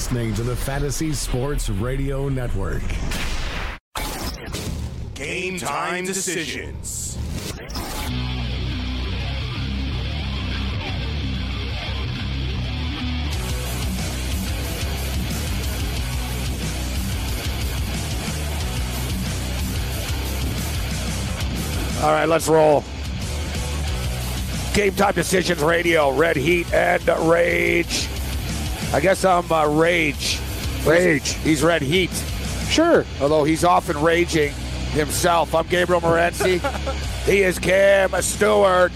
You're listening to the Fantasy Sports Radio Network. Game time decisions. All right, let's roll. Game Time Decisions Radio, Red Heat and Rage. I guess I'm uh, Rage. Rage. He's Red Heat. Sure. Although he's often raging himself. I'm Gabriel Morency. he is Cam Stewart.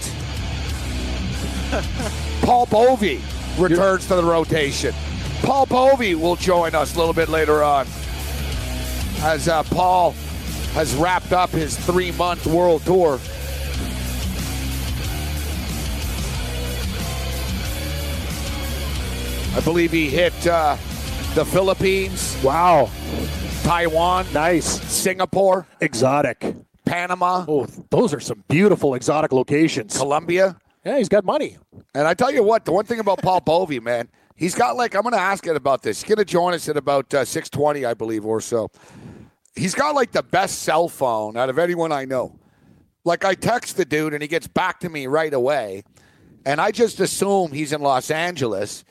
Paul Bovey returns to the rotation. Paul Bovey will join us a little bit later on as uh, Paul has wrapped up his three month world tour. I believe he hit uh, the Philippines. Wow. Taiwan. Nice. Singapore. Exotic. Panama. Oh, those are some beautiful exotic locations. Colombia. Yeah, he's got money. And I tell you what, the one thing about Paul Bovey, man, he's got like I'm going to ask it about this. He's going to join us at about uh, 6:20, I believe, or so. He's got like the best cell phone out of anyone I know. Like I text the dude and he gets back to me right away, and I just assume he's in Los Angeles.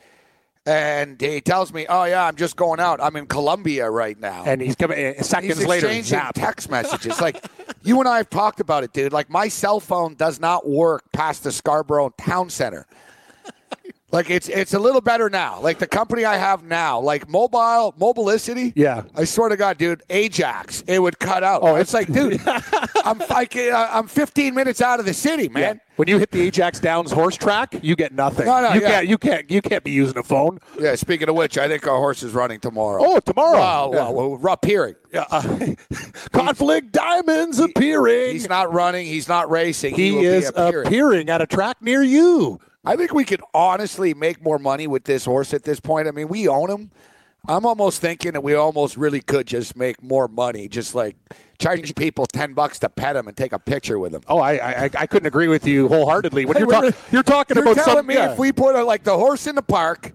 And he tells me, "Oh yeah, I'm just going out. I'm in Colombia right now." And he's coming uh, seconds He's later. exchanging Zap. text messages. like you and I have talked about it, dude. Like my cell phone does not work past the Scarborough Town Center. Like it's it's a little better now. Like the company I have now, like mobile mobilicity. Yeah. I swear to God, dude, Ajax, it would cut out. Oh, it's like, dude, I'm like uh, I'm 15 minutes out of the city, man. Yeah. When you hit the Ajax Downs horse track, you get nothing. No, no, you yeah. can't. You can't. You can't be using a phone. Yeah. Speaking of which, I think our horse is running tomorrow. Oh, tomorrow. Wow, Yeah. wow, well, rough hearing. Yeah, uh, conflict diamonds appearing. He's not running. He's not racing. He will be is appearing. appearing at a track near you. I think we could honestly make more money with this horse at this point. I mean, we own him. I'm almost thinking that we almost really could just make more money, just like charging people ten bucks to pet him and take a picture with him. Oh, I I, I couldn't agree with you wholeheartedly. When you're, you're talking You're about telling some, me yeah. if we put a, like the horse in the park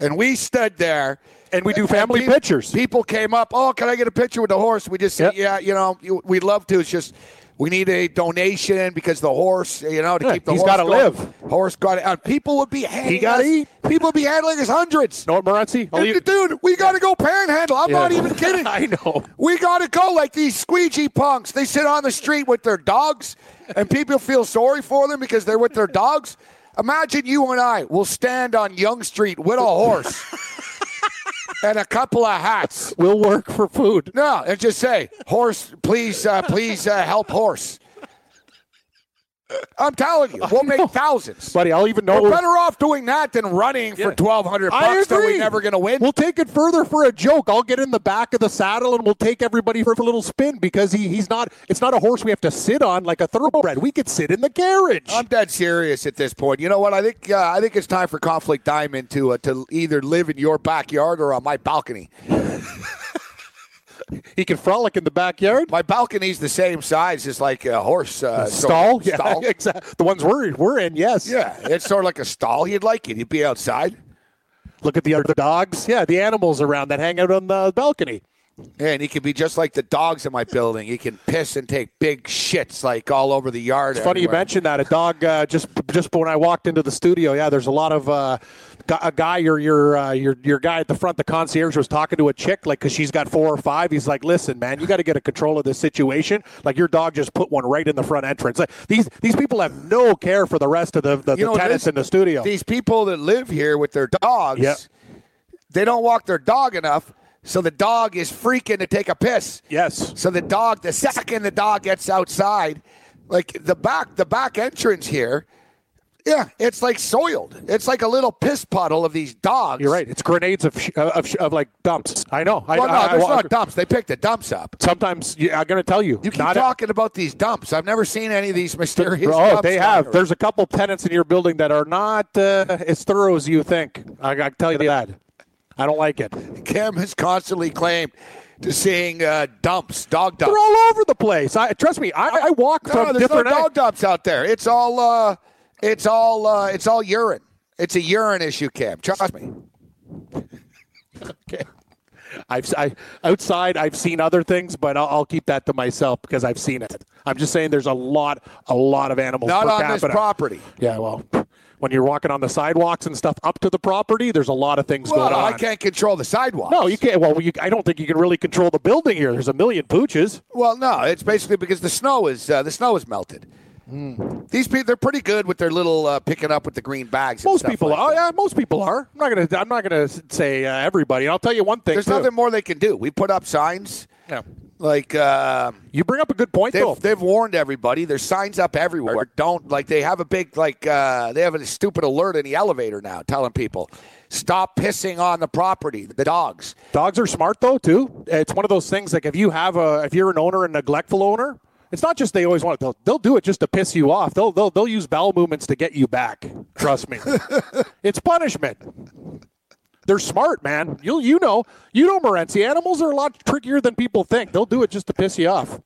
and we stood there and we do family peop- pictures. People came up. Oh, can I get a picture with the horse? We just said, Yep. yeah, you know, we'd love to. It's just we need a donation because the horse, you know, to Yeah, keep the he's horse gotta live. Horse got to. Uh, people would be handling. He gotta eat. People would be handling us hundreds. No, Morency, Dude, dude, we got to go panhandle. I'm Yeah. not even kidding. I know. We got to go like these squeegee punks. They sit on the street with their dogs, and people feel sorry for them because they're with their dogs. Imagine you and I will stand on Yonge Street with a horse and a couple of hats. We'll work for food. No, and just say, "Horse, please, uh, please uh, help horse." I'm telling you, we'll make thousands. Buddy, I'll even know. We're better off doing that than running for twelve hundred bucks that we're never going to win. We'll take it further for a joke. I'll get in the back of the saddle and we'll take everybody for a little spin because he, he's not. It's not a horse we have to sit on like a thoroughbred. We could sit in the carriage. I'm dead serious at this point. You know what? I think uh, I think it's time for Conflict Diamond to uh, to either live in your backyard or on my balcony. he can frolic in the backyard. My balcony's the same size as like a horse uh, stall, yeah, Stall. exactly. The ones we're we're in, yes. Yeah, it's sort of like a stall. You'd like it. You'd be outside. Look at the other dogs. Yeah, the animals around that hang out on the balcony. Yeah, and he can be just like the dogs in my building. He can piss and take big shits like all over the yard. It's funny you mentioned that. A dog uh, just just when I walked into the studio. Yeah, there's a lot of uh, a guy. Your your uh, your your guy at the front, the concierge, was talking to a chick like because she's got four or five. He's like, "Listen, man, you got to get a control of this situation. Like your dog just put one right in the front entrance. Like these these people have no care for the rest of the the, the know, tenants this- in the studio. These people that live here with their dogs, Yep. they don't walk their dog enough, so the dog is freaking to take a piss. yes, So the dog, the second the dog gets outside, like the back, the back entrance here, Yeah, it's like soiled. It's like a little piss puddle of these dogs. You're right. It's grenades of sh- of, sh- of like dumps. I know. I, Well, no, I, I, there's I- not dumps. They pick the dumps up. Sometimes yeah, I'm going to tell you. You keep not a- talking about these dumps. I've never seen any of these mysterious. Oh, dumps they have. here. There's a couple tenants in your building that are not uh, as thorough as you think. I got to tell you that. I don't like it. Cam has constantly claimed to seeing uh, dumps, dog dumps. They're all over the place. I trust me. I, I walk no, from there's no dog dumps out there. It's all, uh, it's all, uh, it's all urine. It's a urine issue, Cam. Trust me. Okay. I've I, outside. I've seen other things, but I'll, I'll keep that to myself because I've seen it. I'm just saying, there's a lot, a lot of animals. Not on capita. this property. Yeah, well, when you're walking on the sidewalks and stuff up to the property, there's a lot of things Well, going on. I can't control the sidewalk. No, you can't. Well, you, I don't think you can really control the building here. There's a million pooches. Well, no, it's basically because the snow is uh, the snow is melted. Hmm. These people, they're pretty good with their little uh, picking up with the green bags. Most people like are. that. Yeah, most people are. I'm not gonna. I'm not gonna say uh, everybody. I'll tell you one thing. There's too. nothing more they can do. We put up signs. Yeah. Like uh, You bring up a good point, though. they've, they've warned everybody. There's signs up everywhere. Don't like they have a big like uh, they have a stupid alert in the elevator now telling people stop pissing on the property. The dogs. Dogs are smart though too. It's one of those things like if you have a if you're an owner and neglectful owner, it's not just they always want it. They'll, they'll do it just to piss you off. They'll they'll they'll use bowel movements to get you back. Trust me, it's punishment. They're smart, man. You you know you know Morency. Animals are a lot trickier than people think. They'll do it just to piss you off.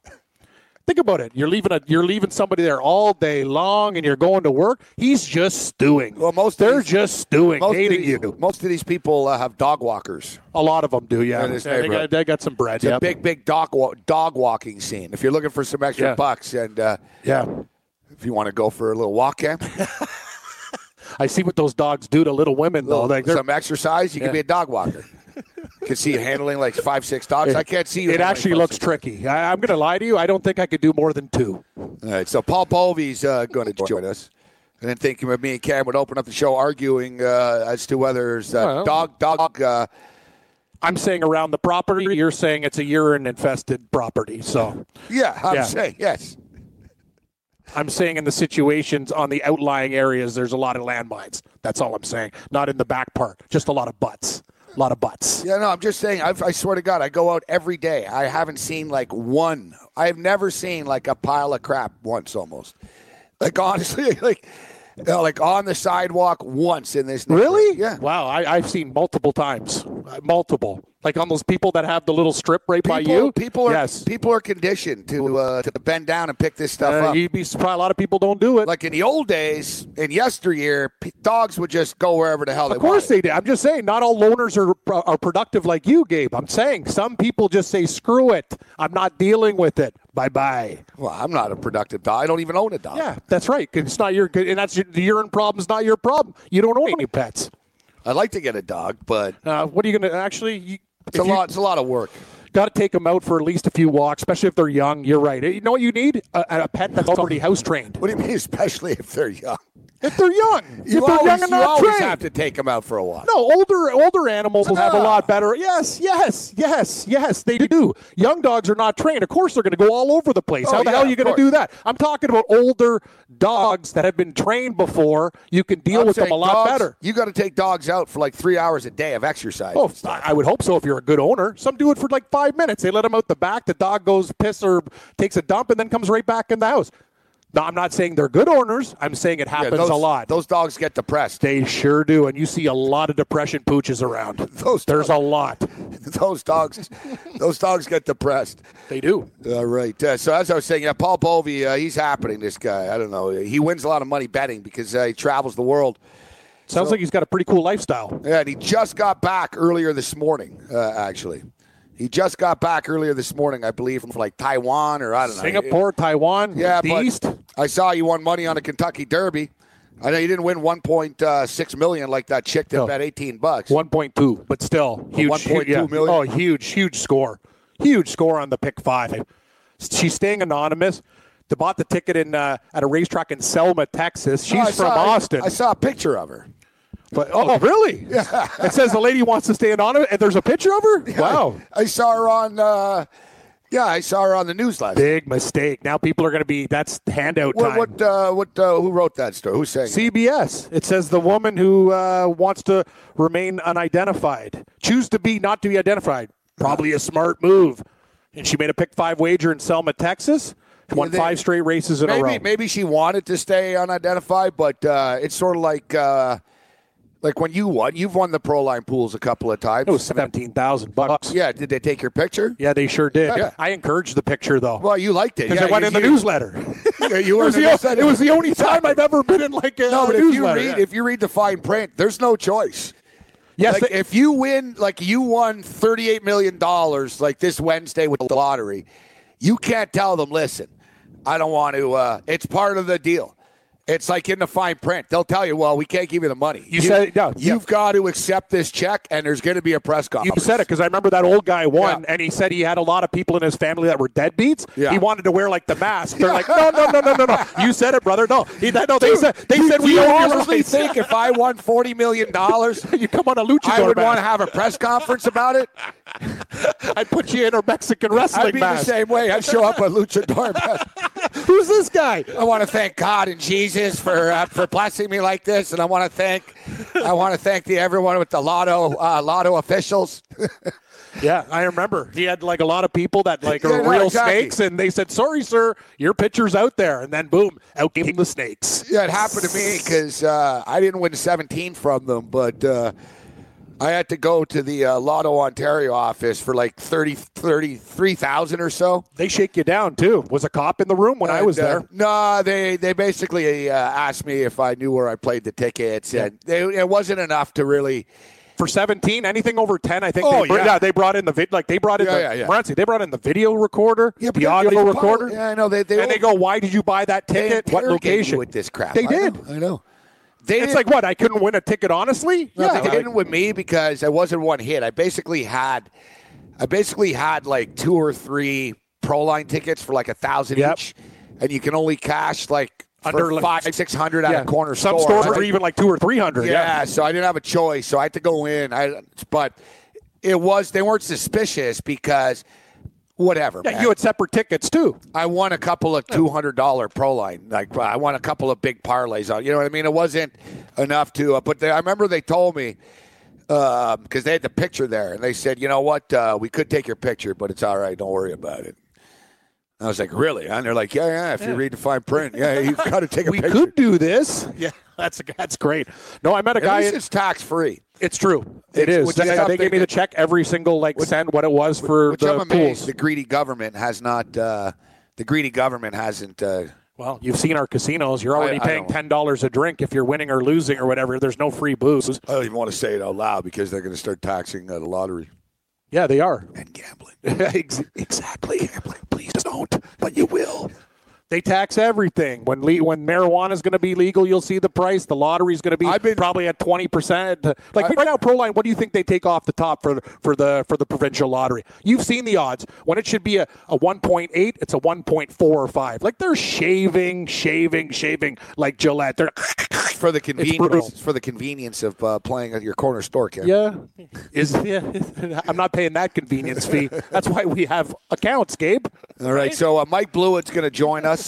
Think about it. You're leaving a you're leaving somebody there all day long, and you're going to work. He's just stewing. Well, most they're these- just stewing, hating these, you. most of these people uh, have dog walkers. A lot of them do, yeah. Yeah, they, got, they got some bread. It's a big, big dog dog walking scene. If you're looking for some extra Yeah. bucks, and uh, Yeah. if you want to go for a little walk, Cam, I see what those dogs do to little women, though. Like some exercise, you Yeah. can be a dog walker. Can see you handling like five, six dogs. I can't see you. It actually looks tricky. I, I'm going to lie to you. I don't think I could do more than two. All right, so Paul Bovey's uh, going to join us. And then thinking of me and Cam would open up the show arguing uh, as to whether there's uh, Well. dog, dog. Uh, I'm saying around the property. You're saying it's a urine infested property. So yeah, I'm Yeah. saying yes. I'm saying in the situations on the outlying areas, there's a lot of landmines. That's all I'm saying. Not in the back part. Just a lot of butts. A lot of butts. Yeah, no, I'm just saying. I've, I swear to God, I go out every day. I haven't seen like one. I've never seen like a pile of crap once almost. Like honestly, like you know, like on the sidewalk once in this. neighborhood. Really? Yeah. Wow. I, I've seen multiple times. Uh, Multiple. Like on those people that have the little strip right by People, you. people are yes. people are conditioned to uh, to bend down and pick this stuff Uh, up. you'd be surprised. A lot of people don't do it. like in the old days, in yesteryear, p- dogs would just go wherever the hell they Of course wanted. they did. I'm just saying, not all loners are are productive like you, Gabe. I'm saying some people just say, "Screw it, I'm not dealing with it. Bye bye." Well, I'm not a productive dog. I don't even own a dog. Yeah, that's right. It's not your, good and that's your, the urine problem's not your problem. You don't own any pets. I'd like to get a dog, but Uh, what are you going to actually? You, it's a lot. It's a lot of work. Got to take them out for at least a few walks, especially if they're young. You're right. You know what you need? A, a pet that's already house trained. What do you mean, especially if they're young? If they're young, You if they're always, young and you not always trained. have to take them out for a walk. No, older older animals will have a lot better. Yes, yes, yes, yes, they do. Young dogs are not trained. Of course, they're going to go all over the place. Oh, How the yeah, hell are you going to do that? I'm talking about older dogs that have been trained before. You can deal I'm with them a lot dogs- better. You got to take dogs out for like three hours a day of exercise. Oh, I I would hope so if you're a good owner. Some do it for like five minutes. They let them out the back. The dog goes piss or takes a dump and then comes right back in the house. Now, I'm not saying they're good owners. I'm saying it Yeah, happens those, a lot. Those dogs get depressed. they sure do, and you see a lot of depression pooches around. Those There's a lot. those dogs, those dogs get depressed. They do. All right. Uh, so as I was saying, yeah, Paul Bovey, uh, he's happening. This guy, I don't know. He wins a lot of money betting because uh, he travels the world. Sounds like he's got a pretty cool lifestyle. Yeah, and he just got back earlier this morning. Uh, actually, he just got back earlier this morning, I believe, from like Taiwan or I don't know. Singapore, Taiwan, Yeah, the but East. I saw you won money on a Kentucky Derby. I know you didn't win 1.6 million like that chick that No. bet 18 bucks. 1.2, but still huge. 1.2 yeah. million? Oh, huge, huge score. Huge score on the pick five. She's staying anonymous. They bought the ticket in uh, at a racetrack in Selma, Texas. She's Oh, from saw- Austin. I, saw a picture of her. but oh, really? Yeah. It says the lady wants to stay anonymous, and there's a picture of her. Wow. I saw her on. Uh, Yeah, I saw her on the news last. Big mistake. Now people are going to be that's handout What? time. What? Uh, what? Uh, who wrote that story? Who's saying? CBS. It says the woman who uh, wants to remain unidentified, choose to be not to be identified. Probably a smart move. And she made a pick five wager in Selma, Texas. Won they- five straight races in a row. maybe maybe she wanted to stay unidentified, but uh, it's sort of like uh, like when you won. You've won the pro line pools a couple of times. It was seventeen thousand bucks. Yeah, did they take your picture? Yeah, they sure did. Yeah. I encouraged the picture though. Well, you liked it because yeah, it went in the you- newsletter. Yeah, you it, were was in the it was the only time I've ever been in like a No, but if you newsletter. read if you read the fine print, there's no choice. yes, like they- if you win, like you won thirty-eight million dollars, like this Wednesday with the lottery, you can't tell them, listen, I don't want to. Uh, it's part of the deal. It's like in the fine print. They'll tell you, well, we can't give you the money. You said- no, You've got to accept this check, and there's going to be a press conference. You said it because I remember that old guy won, Yeah. and he said he had a lot of people in his family that were deadbeats. Yeah. He wanted to wear like the mask. They're like, no, no, no, no, no, no. You said it, brother. No, he, that, no. They Dude, said they you- said we you honestly rights. think if I won forty million dollars, you come on a luchador I would want to have a press conference about it? I'd put you in a Mexican wrestling I'd be mask. the same way. I'd show up a luchador. Who's this guy? I want to thank God and Jesus for uh, for blessing me like this, and I want to thank I want to thank the everyone with the lotto uh, lotto officials. Yeah, I remember. He had like a lot of people that like are real exactly. snakes, and they said, "Sorry, sir, your picture's out there." And then boom, out came the snakes. Yeah, it happened to me because uh, I didn't win 17 from them, but uh, I had to go to the uh, Lotto Ontario office for like 30, 33,000 or so. They shake you down too. Was a cop in the room when I was And, uh, there? no, they they basically uh, asked me if I knew where I played the tickets, and they, it wasn't enough to really. for 17 anything over 10 i think Oh, they, br- yeah. they brought in the vid like they brought in Yeah, the yeah, yeah. They brought in the video recorder but the audio recorder Yeah, I know. They they and they go why did you buy that ticket what location with this crap. they I did know, I know. They it's like what i couldn't win a ticket honestly No, yeah they like- didn't with me because I wasn't one hit. I basically had, I basically had like two or three pro line tickets for like a thousand Yep. each, and you can only cash like Under, like- five six hundred at a corner some store. stores right? are even like two or three hundred yeah, yeah, so I didn't have a choice, so I had to go in. I but it was they weren't suspicious because whatever. Yeah, man. you had separate tickets too I won a couple of two hundred dollar pro line. Like I won a couple of big parlays on. You know what I mean? It wasn't enough to. Uh, but they, I remember they told me because they had the picture there, and they said, you know what, uh, we could take your picture, but it's all right. Don't worry about it. I was like, really? And they're like, yeah, yeah. If you read the fine print, yeah, you've got to take a we picture. We could do this yeah that's that's great no i met a At guy least it's tax free. It's true it It's- is they, they something gave me the check every single like cent what it was for Which the I'm amazed pools the greedy government has not. Uh, the greedy government hasn't. Uh, Well, you've seen our casinos. You're already I paying ten dollars a drink if you're winning or losing or whatever. There's no free booze. I don't even want to say it out loud because they're going to start taxing uh, the lottery Yeah, they are. and gambling. Exactly. Gambling. Please don't, but you will. They tax everything. When le- when marijuana is going to be legal, you'll see the price. The lottery is going to be been- probably at twenty percent. Like I- right now, Proline. What do you think they take off the top for for the for the provincial lottery? You've seen the odds. When it should be a, a one point eight, it's a one point four or five. Like they're shaving, shaving, shaving like Gillette. They're for the brutal. convenience for the convenience of uh, playing at your corner store, Ken. Yeah, is yeah. I'm not paying that convenience fee. That's why we have accounts, Gabe. All right. So uh, Mike Blewett's going to join us.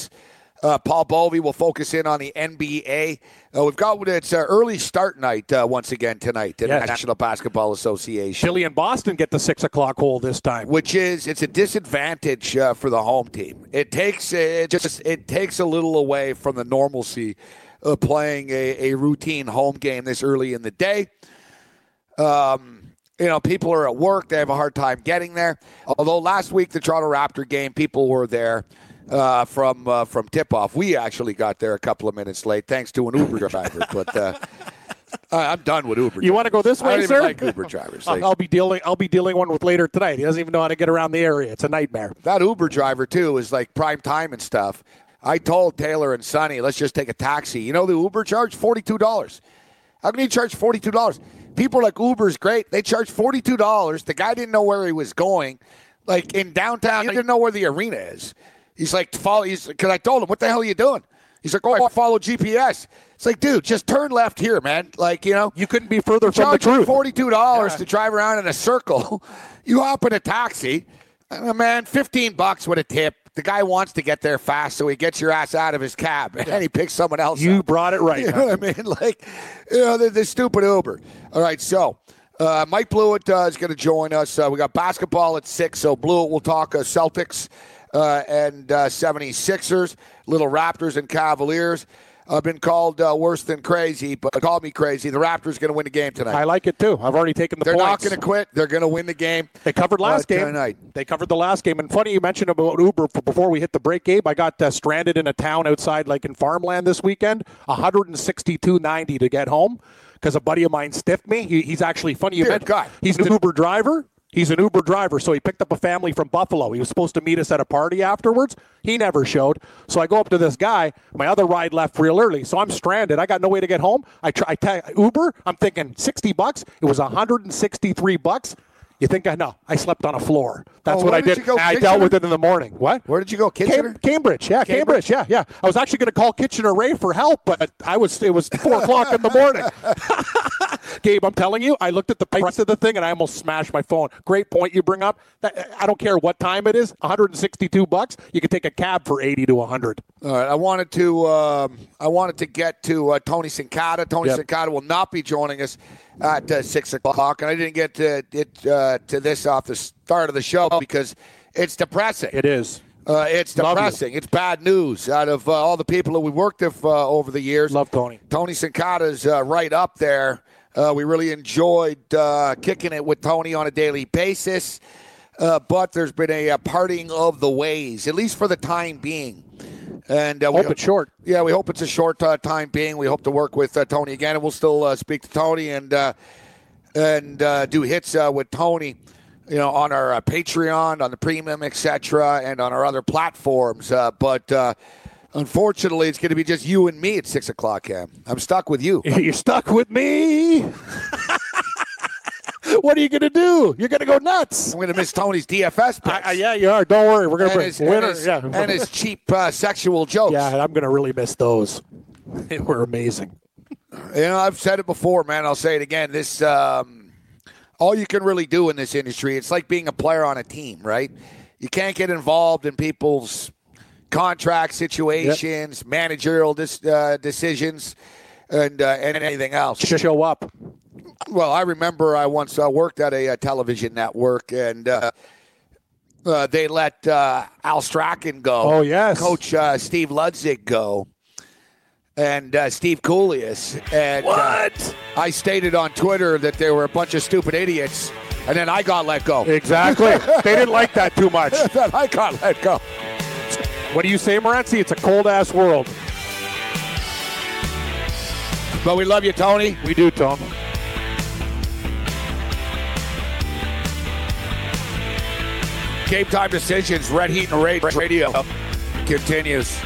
Uh, Paul Bovey will focus in on the NBA. Uh, we've got it's uh, early start night uh, once again tonight in Yes. the National Basketball Association, Philly and Boston get the six o'clock hole this time. which is it's a disadvantage uh, for the home team. It takes it just it takes a little away from the normalcy of playing a, a routine home game this early in the day. Um, you know, people are at work; they have a hard time getting there. Although last week the Toronto Raptor game, people were there uh, from uh, from tip off. We actually got there a couple of minutes late, thanks to an Uber driver. But uh, I'm done with Uber. You want to go this I don't way, even sir? like Uber drivers. Like, I'll be dealing. I'll be dealing one with later tonight. He doesn't even know how to get around the area. It's a nightmare. that Uber driver too is like prime time and stuff. I told Taylor and Sonny, let's just take a taxi. You know the Uber charge forty two dollars. How can you charge forty two dollars? People are like Uber's great. They charge forty two dollars. The guy didn't know where he was going. Like in downtown, he didn't know where the arena is. He's like, follow. He's because I told him, what the hell are you doing? He's like, oh, I follow GPS. It's like, dude, just turn left here, man. Like, you know, You couldn't be further from the truth. forty-two dollars to drive around in a circle. you hop in a taxi. Uh, man, 15 bucks with a tip. The guy wants to get there fast, so he gets your ass out of his cab and he picks someone else. You up. brought it right. You know what I mean? Like, you know, the, the stupid Uber. All right, so uh, Mike Blewett uh, is going to join us. Uh, we got basketball at 6, so Blewett will talk uh, Celtics uh, and uh, 76ers, little Raptors and Cavaliers. I've been called uh, worse than crazy, but call me crazy. The Raptors going to win the game tonight. I like it too. I've already taken the They're not going to quit. They're going to win the game. They covered last uh, game. tonight. They covered the last game. And funny you mentioned about Uber before we hit the break, Gabe. I got uh, stranded in a town outside, like in farmland this weekend. 162.90 to get home because a buddy of mine stiffed me. He, he's actually funny. You Dear mentioned God. he's an Uber driver. He's an Uber driver, so he picked up a family from Buffalo. He was supposed to meet us at a party afterwards. He never showed. So I go up to this guy. My other ride left real early, so I'm stranded. I got no way to get home. I try I ta- Uber. I'm thinking 60 bucks. It was 163 bucks. You think I know? I slept on a floor. That's Oh, what I did did. I dealt with it in the morning. What? Where did you go, Kitchener? Cam- Cambridge, yeah, Cambridge? yeah, yeah. I was actually going to call Kitchener Ray for help, but I was it was four o'clock in the morning. Gabe, I'm telling you, I looked at the price of the thing and I almost smashed my phone. Great point you bring up. That, I don't care what time it is, 162 bucks. You can take a cab for 80 to 100. All right, I wanted to um, I wanted to get to uh, Tony Sincata. Tony Yep. Sincata will not be joining us at uh, six o'clock, and I didn't get to it uh, to this off the start of the show because it's depressing. It is. Uh, it's depressing. It's bad news. Out of uh, all the people that we worked with uh, over the years, Love Tony. Tony Sincata's uh, right up there. Uh, we really enjoyed uh, kicking it with Tony on a daily basis, uh, but there's been a, uh parting of the ways, at least for the time being. And uh, we Hope it's short. Yeah, we hope it's a short uh, time being. We hope to work with uh, Tony again, and we'll still uh, speak to Tony and uh, and uh, do hits uh, with Tony. You know, on our uh, Patreon, on the premium, etc., and on our other platforms. Uh, but uh, unfortunately, it's going to be just you and me at six o'clock. Cam, I'm stuck with you. You're stuck with me. what are you going to do? You're going to go nuts. I'm going to miss Tony's DFS picks. Yeah, you are. Don't worry. We're going to bring his, and his- yeah. and his cheap uh, sexual jokes. yeah, I'm going to really miss those. They were amazing. You know, I've said it before, man. I'll say it again. This, um, all you can really do in this industry, it's like being a player on a team, right? You can't get involved in people's contract situations, managerial dis, uh, decisions, and uh, and anything else. Show up. Well, I remember I once uh, worked at a, uh television network, and uh, uh, they let uh, Al Strachan go. Oh, yes. Coach uh, Steve Ludzik go, and uh, Steve Kouleas. And What? I stated on Twitter that they were a bunch of stupid idiots, and then I got let go. Exactly. they didn't like that too much. then I got let go. What do you say, Morency? It's a cold ass world. But we love you, Tony. We do, Tom. Game time decisions. Red Heat and Rage Radio continues.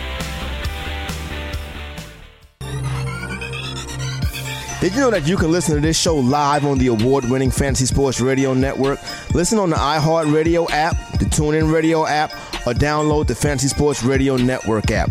Did you know that you can listen to this show live on the award winning Fantasy Sports Radio Network? Listen on the iHeartRadio app, the TuneIn Radio app, or download the Fantasy Sports Radio Network app.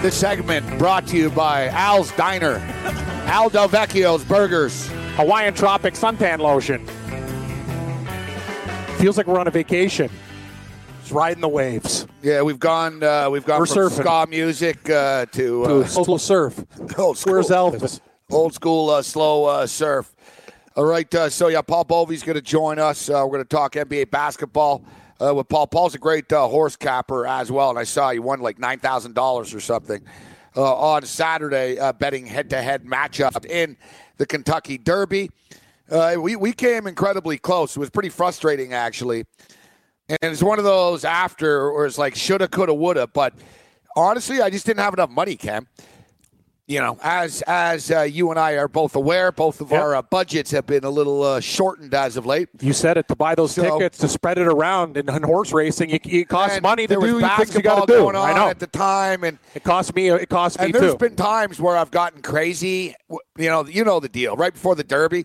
This segment brought to you by Al's Diner, Al Del Vecchio's Burgers. Hawaiian Tropic suntan lotion. Feels like we're on a vacation. Just riding the waves. Yeah, we've gone. Uh, we've gone We're from surfing. ska music uh, to uh, slow surf. old school, Where's Elvis? old school uh, slow uh, surf. All right, uh, so yeah, Paul Bovey's going to join us. Uh, we're going to talk NBA basketball uh, with Paul. Paul's a great uh, horse capper as well, and I saw he won like nine thousand dollars or something uh, on Saturday, uh, betting head-to-head matchup in the Kentucky Derby. Uh, we we came incredibly close. It was pretty frustrating actually, and it's one of those after where it's like shoulda, coulda, woulda. But honestly, I just didn't have enough money, Cam you know, as as uh, you and I are both aware, both of Yep. our uh, budgets have been a little uh, shortened as of late. You said it to buy those So- tickets to spread it around in, in horse racing. It, it costs money to there was do things you got to do. going on I know at the time, and it cost me. It cost me and there's too. been times where I've gotten crazy. You know, you know the deal. Right before the Derby,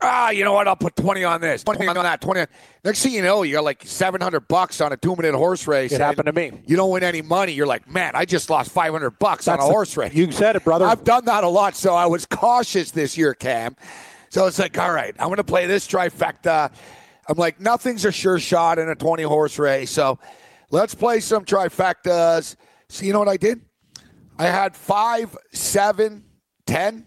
ah, you know what? I'll put twenty on this, twenty on that, twenty. On. Next thing you know, you got like seven hundred bucks on a two minute horse race. It happened to me. You don't win any money. You're like, man, I just lost five hundred bucks on a the- horse race. You said it, brother. I've done that a lot, so I was cautious this year, Cam. So it's like, all right, I'm going to play this trifecta. I'm like, nothing's a sure shot in a 20 horse race, so let's play some trifectas. So you know what I did? I had five, seven, ten.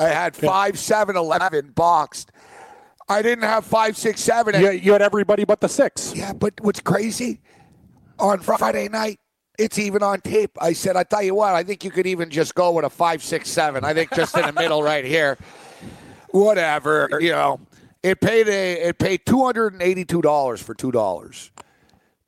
I had five, seven, eleven boxed. I didn't have five, six, seven. you, you had everybody but the six. yeah, but what's crazy? On Friday night, it's even on tape. I said, I tell you what, I think you could even just go with a five, six, seven. I think just in the middle right here. Whatever, you know. It paid a it paid two hundred and eighty two dollars for two dollars.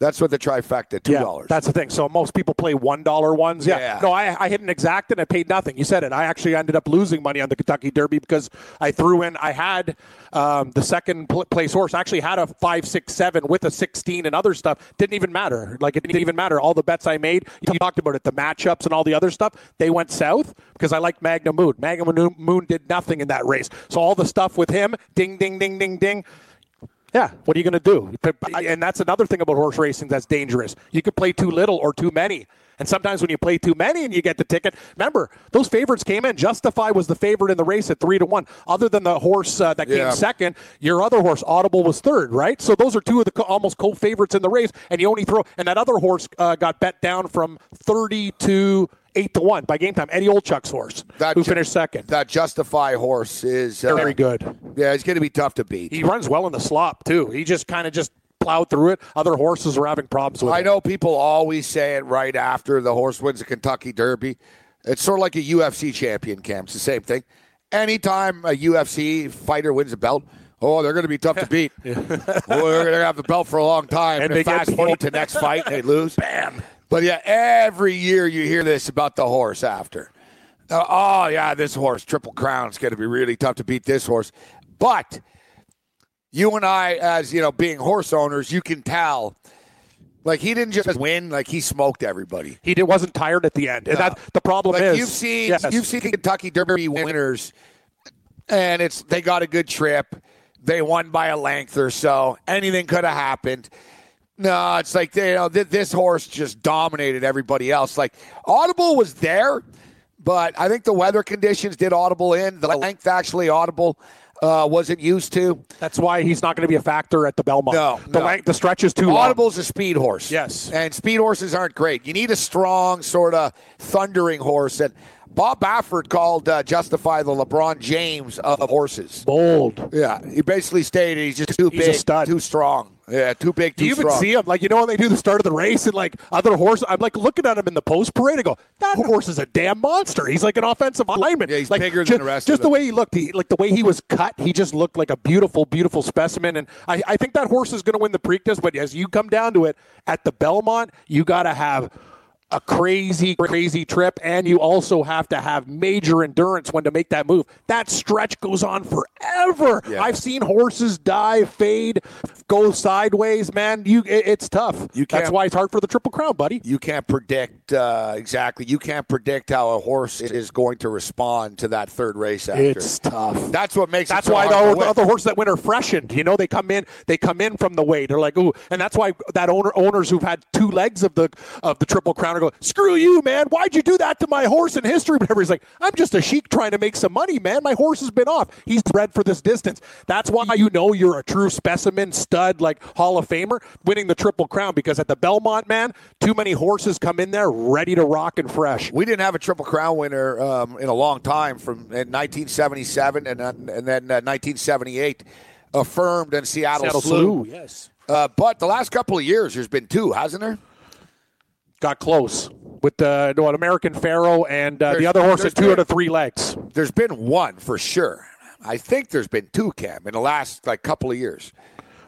That's what the trifecta, two Yeah, dollars. that's the thing. So most people play one dollar ones. Yeah. Yeah. No, I, I hit an exact and I paid nothing. You said it. I actually ended up losing money on the Kentucky Derby because I threw in. I had um, the second pl- place horse. I actually had a five, six, seven with a sixteen and other stuff. Didn't even matter. Like it didn't even matter. All the bets I made. You talked about it. The matchups and all the other stuff. They went south because I liked Magnum Moon. Magnum Moon, Moon did nothing in that race. So all the stuff with him, ding, ding, ding, ding, ding. Yeah, what are you going to do? And that's another thing about horse racing that's dangerous. You could play too little or too many. And sometimes when you play too many and you get the ticket, remember those favorites came in. Justify was the favorite in the race at three to one. Other than the horse uh, that Yeah. came second, your other horse Audible was third, right? So those are two of the co- almost co-favorites in the race, and you only throw. And that other horse uh, got bet down from thirty to eight to one by game time. Eddie Olchuk's horse, that who ju- finished second. That Justify horse is uh, Very good. Yeah, he's going to be tough to beat. He runs well in the slop too. He just kind of just plowed through it. Other horses are having problems with I it. know people always say it right after the horse wins the Kentucky Derby. It's sort of like a UFC champion camp. It's the same thing. Anytime a UFC fighter wins a belt, oh, they're going to be tough to beat. oh, they're going to have the belt for a long time. And And, they fast forward to next fight, they lose. Bam. But yeah, every year you hear this about the horse after. Uh, oh yeah, this horse, Triple Crown, it's going to be really tough to beat this horse. But you and I, as you know, being horse owners, you can tell. Like he didn't just win; like he smoked everybody. He did, wasn't tired at the end, and that the problem Like is you've seen, yes. you've seen Kentucky Derby winners, and it's they got a good trip. They won by a length or so. Anything could have happened. No, it's like you know th- this horse just dominated everybody else. Like Audible was there, but I think the weather conditions did Audible in. The length actually Audible uh, wasn't used to. That's why he's not going to be a factor at the Belmont. No, the no. length, the stretch is too long. Audible's a speed horse. Yes. And speed horses aren't great. You need a strong, sort of thundering horse. And Bob Baffert called uh, Justify the LeBron James of horses. bold. Yeah. He basically stated he's just too He's big, stud. too strong. Yeah, too big, too you even see him? Like you know when they do the start of the race and like other horses, I'm like looking at him in the post parade. and go, that horse is a damn monster. He's like an offensive lineman. Yeah, he's like, bigger ju- than the rest Just of the way he looked, he, like the way he was cut, he just looked like a beautiful, beautiful specimen. And I, I think that horse is going to win the Preakness. But as you come down to it, at the Belmont, you got to have a crazy, crazy trip, and you also have to have major endurance when to make that move. That stretch goes on forever. Yeah. I've seen horses die, fade, go sideways. Man, you it, it's tough. You That's why it's hard for the Triple Crown, buddy. you can't predict uh, exactly. You can't predict how a horse is going to respond to that third race after. It's tough. That's what makes That's it so why the, the other horses that win are freshened. You know, they come in, they come in from the weight. They're like, ooh, and that's why that owner owners who've had two legs of the of the triple crown are going, screw you, man. Why'd you do that to my horse in history? Whatever. He's like, I'm just a sheik trying to make some money, man. My horse has been off. He's bred for this distance. That's why you know you're a true specimen, stud, like Hall of Famer, winning the triple crown. Because at the Belmont, man, too many horses come in there ready to rock and fresh. We didn't have a Triple Crown winner um, in a long time from in 1977 and, then- and then uh, 1978 affirmed in Seattle, Seattle Slew. Slew, yes. Uh, but the last couple of years, there's been two, hasn't there? Got close. with the what, American Pharoah and uh, the other horse had two been- out of three legs. There's been one for sure. I think there's been two, Cam, in the last like couple of years.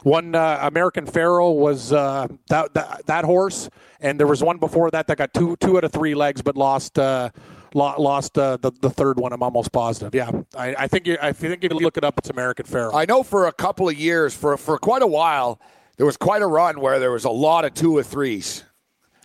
One uh, American Pharoah was uh, that, that that horse, and there was one before that that got two two out of three legs, but lost uh, lo- lost uh, the the third one. I'm almost positive. Yeah, I, I think you, I think you can look it up. It's American Pharoah. I know for a couple of years, for for quite a while, there was quite a run where there was a lot of two or threes.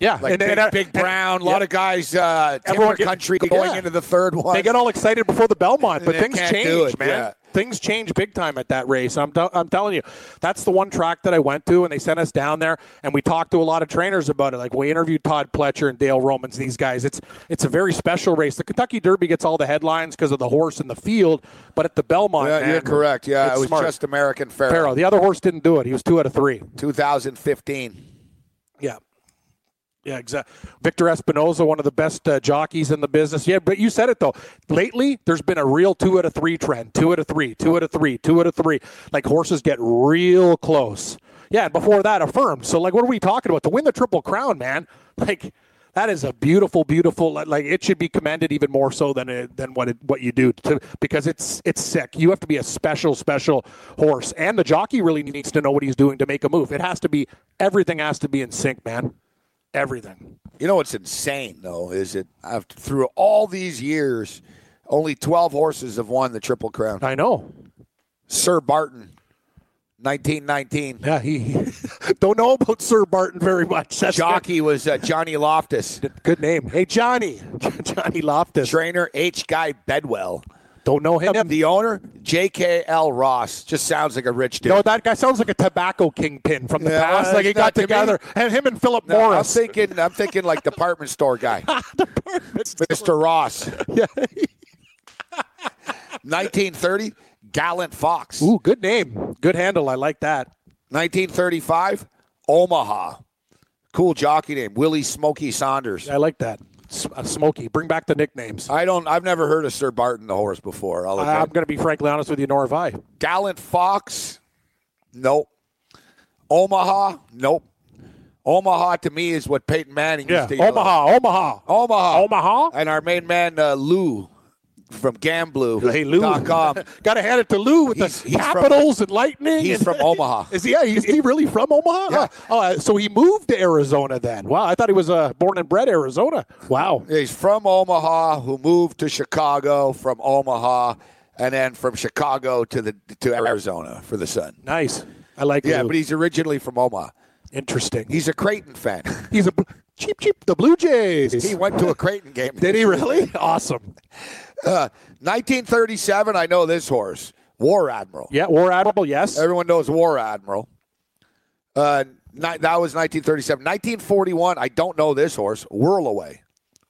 yeah, Like big, uh, big and- Brown, a yeah. lot of guys, uh, Everyone get- Country yeah. going into the third one. They get all excited before the Belmont, but things change, man. yeah. Things change big time at that race. I'm, t- I'm telling you, that's the one track that I went to, and they sent us down there, and we talked to a lot of trainers about it. Like we interviewed Todd Pletcher and Dale Romans, these guys. It's it's a very special race. The Kentucky Derby gets all the headlines because of the horse in the field, but at the Belmont, yeah, man, you're correct. Yeah, it was smart. just American Pharoah. Pharoah. The other horse didn't do it. He was two out of three. 2015. Yeah. Yeah, exactly. Victor Espinoza, one of the best uh, jockeys in the business. Yeah, but you said it though. Lately, there's been a real two out of three trend. Two out of three, two out of three, two out of three. Like horses get real close. Yeah, and before that, affirmed. So, like, what are we talking about? To win the Triple Crown, man, like, that is a beautiful, beautiful. Like, it should be commended even more so than it, than what it, what you do to, because it's it's sick. You have to be a special, special horse, and the jockey really needs to know what he's doing to make a move. It has to be everything has to be in sync, man. Everything. You know what's insane though is it I've, through all these years, only 12 horses have won the Triple Crown. I know. Sir Barton, 1919. Yeah, he don't know about Sir Barton very much. That's Jockey was uh, Johnny Loftus. good name. Hey, Johnny, Johnny Loftus. Trainer H. Guy Bedwell. Don't know him. The owner J.K.L. Ross. Just sounds like a rich dude. No, that guy sounds like a tobacco kingpin from the Yeah, past. Like he got not to together, and him and Philip No, I'm thinking. I'm thinking like department store guy, Mr. Ross. yeah. 1930, Gallant Fox. Ooh, good name, good handle. I like that. 1935, Omaha. Cool jockey name, Willie Smoky Saunders. I like that. Uh, Smoky, bring back the nicknames. I don't. I've never heard of Sir Barton the horse before. I'll I, I'm going to be frankly honest with you, nor have I. Gallant Fox, nope. Omaha, nope. Omaha to me is what Peyton Manning Yeah, used to. Omaha, Omaha, Omaha, Omaha. and our main man uh, Lou from Gamblu. Hey Lou, Dot com. got to hand it to Lou with He's- the he's from- capitals and lightning. He's and- from Omaha. Is he? Yeah, he's, he really from Omaha? Yeah. Oh, uh, so he moved to Arizona then. Wow, I thought he was uh, born and bred Arizona. Wow. He's from Omaha, who moved to Chicago from Omaha, and then from Chicago to the to Arizona for the Sun. Nice. I like Yeah, Lou. but he's originally from Omaha. interesting. He's a Creighton fan. He's a cheap, cheap. The Blue Jays. he went to a Creighton game. Did he really? awesome. Uh, 1937. I know this horse, War Admiral. Yeah, War Admiral. Yes. Everyone knows War Admiral. Uh, that was 1937. 1941. I don't know this horse, Whirlaway.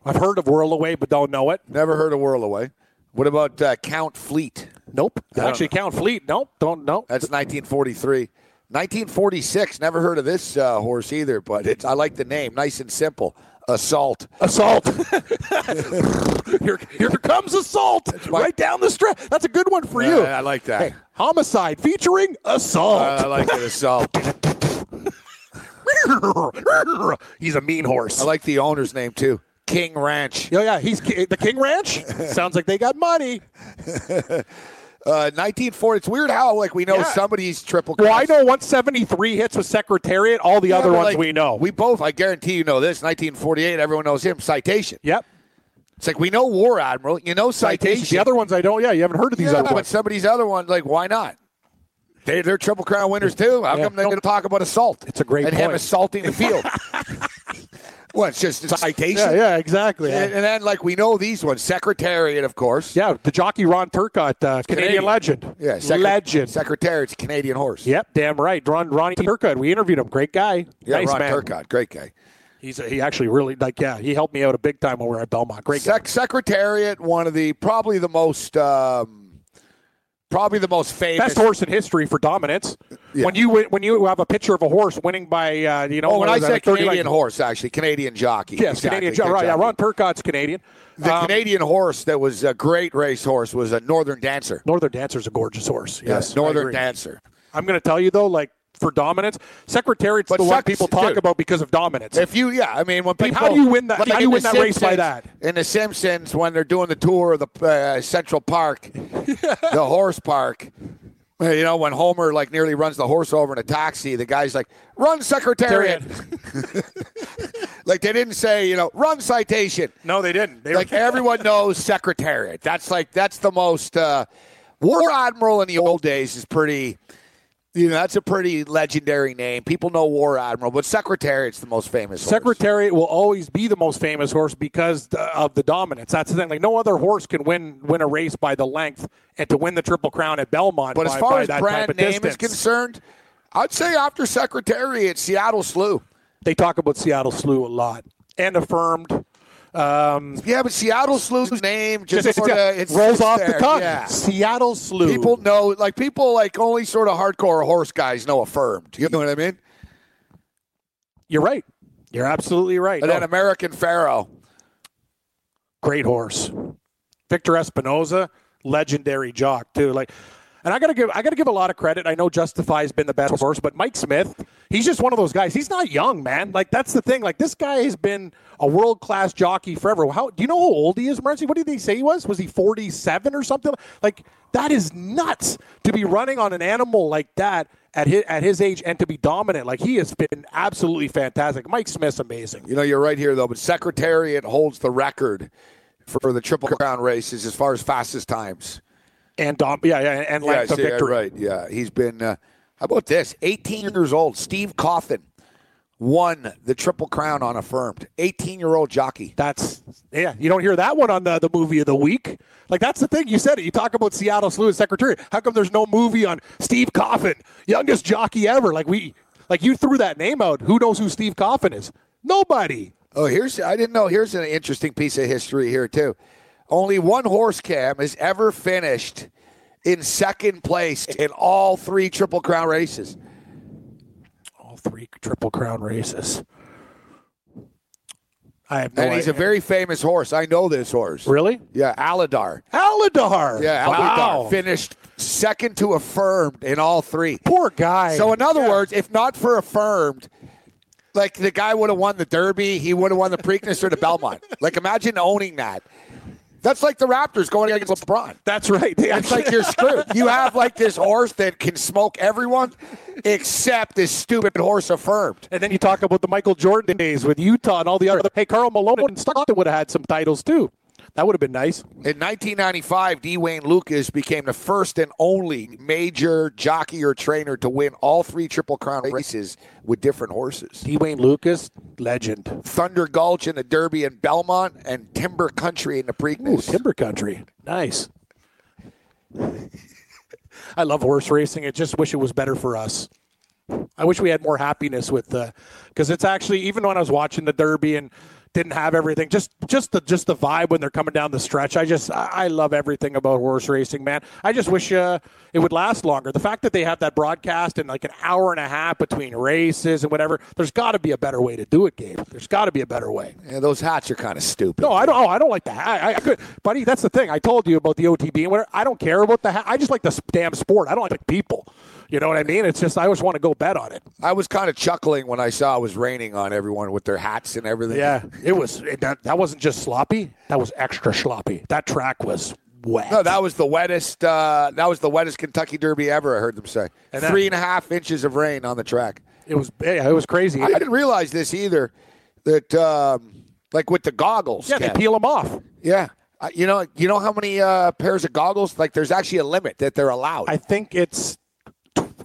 I've heard of Whirl Away, but don't know it. Never heard of Whirlaway. What about uh, Count Fleet? Nope. Actually, Count Fleet. Nope. Don't know. That's 1943. 1946. Never heard of this uh, horse either, but it's I like the name. Nice and simple. Assault. Assault. here, here comes assault. my- right down the stretch. That's a good one for you. Uh, I like that. Hey, homicide featuring assault. I like it. Assault. He's a mean horse. I like the owner's name too. King Ranch. Yeah, yeah. He's the King Ranch. Sounds like they got money. Uh, 1940. It's weird how like we know Yeah. somebody's triple. Crown. Well, I know 173 hits with Secretariat. All the Yeah, other ones like, we know. We both. I guarantee you know this. 1948. Everyone knows him. Citation. yep. It's like we know War Admiral. You know Citation. The other ones I don't. Yeah, you haven't heard of these yeah, other but ones. somebody's other one. Like why not? They, they're triple crown winners too. How Yeah. come they're going to talk about assault? It's a great and him assaulting the field. well, it's just a citation. Yeah, yeah, exactly. And, and then, like we know these ones, Secretariat, of course. yeah, the jockey Ron Turcotte, uh, Canadian, Canadian. legend. Yeah, Secre- legend. Secretariat's a Canadian horse. Yep, damn right. Ron Ronnie Turcotte. We interviewed him. Great guy. yeah, nice Ron man. Turcotte, great guy. He's a, he actually really like yeah. He helped me out a big time were at Belmont. Great guy. Sec- Secretariat, one of the probably the most, um, probably the most famous. Best horse in history for dominance. Yeah. When you when you have a picture of a horse winning by uh, you know Oh, when I is that, say 30 Canadian like- horse, actually, Canadian jockey. yes, Exactly, Canadian. good Right, yeah. Ron Turcotte's Canadian. The Um, Canadian horse that was a great race horse was a Northern Dancer. Northern Dancer's a gorgeous horse. Yes, I Northern. Dancer. I'm going to tell you though, like for dominance. Secretariat's But the one people talk dude. about because of dominance. If you, yeah, I mean, when people, how do you win that- like how do you win that race by that? In The Simpsons, when they're doing the tour of the uh, Central Park, the horse park, you know, when Homer like nearly runs the horse over in a taxi, the guy's like, "Run, Secretariat!" like they didn't say, you know, "Run, citation." no, they didn't. They Like everyone knows Secretariat. That's like that's the most uh, War Admiral in the old days is pretty. You know, that's a pretty legendary name. People know War Admiral, but Secretariat's the most famous. horse. Secretariat will always be the most famous horse because of the dominance. That's the thing. Like no other horse can win win a race by the length, and to win the Triple Crown at Belmont. But by, as far as brand name distance, is concerned, I'd say after Secretariat, Seattle Slew. they talk about Seattle Slew a lot and affirmed. Um, Yeah, but Seattle Slew's name just, just, sort of it rolls off there. the tongue. Yeah. Seattle Slew. People know, like people like only sort of hardcore horse guys know affirmed. You know what I mean? You're right. You're absolutely right. And No, then American Pharoah. great horse. Victor Espinoza, legendary jock too. Like, and I gotta give I gotta give a lot of credit. I know Justify has been the best horse, but Mike Smith, he's just one of those guys. He's not young, man. Like that's the thing. Like this guy has been a world class jockey forever. How do you know how old he is, Marcy? What did they say he was? Was he forty seven or something? Like that is nuts to be running on an animal like that at his at his age and to be dominant. Like he has been absolutely fantastic. Mike Smith's amazing. You know, you're right here though, but Secretariat holds the record for the Triple Crown races as far as fastest times. And dom- yeah, yeah, and yeah, of see, yeah, victory. right. Yeah, he's been. Uh, how about this? 18 years old, Steve Cauthen won the Triple Crown on affirmed. 18 year old jockey. That's yeah. You don't hear that one on the, the movie of the week. Like that's the thing. You said it. You talk about Seattle Slew Secretary. How come there's no movie on Steve Cauthen, youngest jockey ever? Like we, like you threw that name out. Who knows who Steve Cauthen is? Nobody. Oh, here's I didn't know. Here's an interesting piece of history here too. Only one horse cam has ever finished in second place in all three Triple Crown races. All three Triple Crown races. I have no and he's a very famous horse. I know this horse. really Yeah, Alydar. Alydar. Yeah, wow. Alydar finished second to affirmed in all three. Poor guy. So, in other words, if not for affirmed, like the guy would have won the Derby, he would have won the Preakness or the Belmont. Like, imagine owning that. That's like the Raptors going against LeBron. that's right. They It's like you're screwed. You have like this horse that can smoke everyone except this stupid horse affirmed. And then you talk about the Michael Jordan days with Utah and all the other. Hey, Karl Malone and Stockton would have had some titles too. That would have been nice. In 1995, D. Wayne Lukas became the first and only major jockey or trainer to win all three Triple Crown races with different horses. D. Wayne Lukas, legend. Thunder Gulch in the Derby and Belmont, and Timber Country in the Ooh, Preakness. Timber Country. Nice. I love horse racing. I just wish it was better for us. I wish we had more happiness with uh, the because it's actually even when I was watching the Derby and didn't have everything, just just the just the vibe when they're coming down the stretch. I just I love everything about horse racing, man. I just wish uh, it would last longer. The fact that they have that broadcast and like an hour and a half between races and whatever, there's got to be a better way to do it, Gabe. There's got to be a better way. Yeah, those hats are kind of stupid. No, I don't. Oh, I don't like the hat. I, I could, buddy. That's the thing. I told you about the OTB and whatever. I don't care about the hat. I just like the damn sport. I don't like the people. You know what I mean? It's just I always want to go bet on it. I was kind of chuckling when I saw it was raining on everyone with their hats and everything. Yeah, it was. It, that, that wasn't just sloppy. That was extra sloppy. That track was wet. No, that was the wettest. Uh, that was the wettest Kentucky Derby ever. I heard them say And that- three and a half inches of rain on the track. it was. Yeah, it was crazy. I didn't realize this either. That um, like with the goggles. yeah, they peel them off. Yeah, Uh, you know, you know how many uh, pairs of goggles? Like, there's actually a limit that they're allowed. I think it's.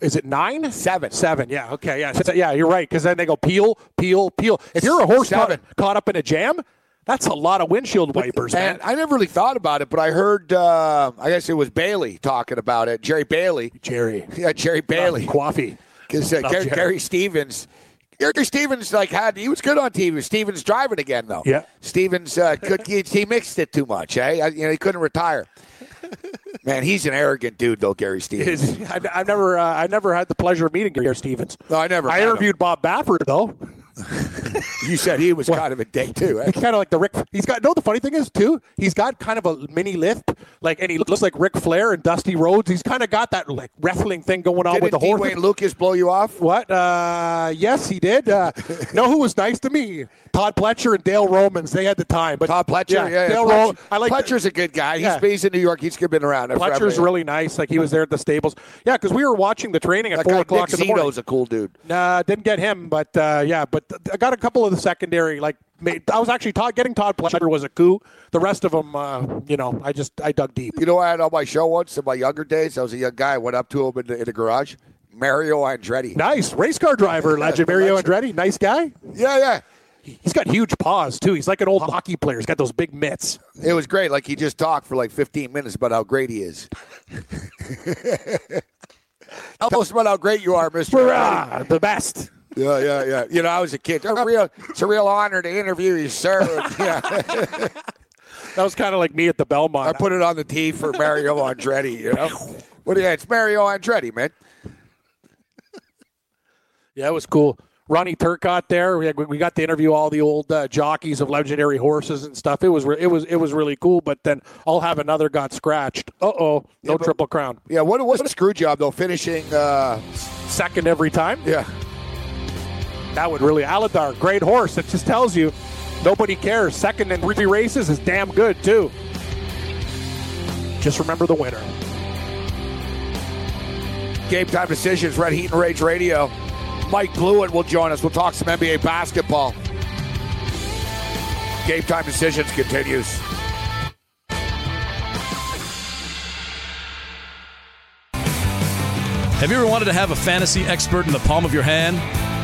Is it nine? Seven. Seven. Yeah. Okay. Yeah. So- yeah. You're right. Because then they go peel, peel, peel. If you're a horse caught, Seven. caught up in a jam, that's a lot of windshield wipers, and man. I never really thought about it, but I heard. Uh, I guess it was Bailey talking about it. Jerry Bailey. Jerry. Yeah, Jerry Bailey. Coffee. Because uh, Gary, Gary Stevens, Gary Stevens like had he was good on TV. Stevens driving again though. Yeah. Stevens uh, could he, he mixed it too much. Eh, I- you know he couldn't retire. Man, he's an arrogant dude though, Gary Stevens. I've never, uh, I never had the pleasure of meeting Gary Stevens. No, I never I met him. interviewed Bob Baffert though. you said he was kind of a dick too. Eh? kind of like the Rick. He's got no. The funny thing is too, he's got kind of a mini lift, like, and he looks like Ric Flair and Dusty Rhodes. He's kind of got that like wrestling thing going on Didn't with the horse. D. Wayne Lukas blow you off? What? Uh, yes, he did. Uh, know who was nice to me? Todd Pletcher and Dale Romans. They had the time. But Todd Pletcher, yeah, yeah. Dale Pletcher, Ro- I like Pletcher's a good guy. He's, Yeah. he's in New York. He's been around. Pletcher's really nice. Like he was there at the stables. Yeah, because we were watching the training at That four guy o'clock Nick in the morning. Zito's a cool dude. Nah, didn't get him, but uh, yeah, but I got a couple of the secondary. Like, made, I was actually Todd, getting Todd Pletcher was a coup. The rest of them, uh, you know, I just I dug deep. You know, I had on my show once in my younger days. I was a young guy. I went up to him in the, in the garage. Mario Andretti. Nice race car driver, legend Mario Andretti. Nice guy. Yeah, yeah. He's got huge paws too. He's like an old hockey player. He's got those big mitts. It was great. Like he just talked for like 15 minutes about how great he is. Tell us about how great you are, Mister. The best. Yeah, yeah, yeah. You know, I was a kid. It's a real, it's a real honor to interview you, sir. Yeah, That was kind of like me at the Belmont. I put it on the tee for Mario Andretti. You know, what do you? It's Mario Andretti, man. Yeah, it was cool. Ronnie Turcotte there. We, had, we got to interview all the old uh, jockeys of legendary horses and stuff. It was re- it was it was really cool. But then I'll have another got scratched. Uh oh, no but- triple crown. Yeah, what was a screw job though? Finishing. Uh, Second every time. yeah, That would really Alydar, great horse. It just tells you nobody cares. Second in three races is damn good too. Just remember the winner. game time decisions. Red Heat and Rage Radio. Mike Blewett will join us. We'll talk some NBA basketball. Game time decisions continues. Have you ever wanted to have a fantasy expert in the palm of your hand?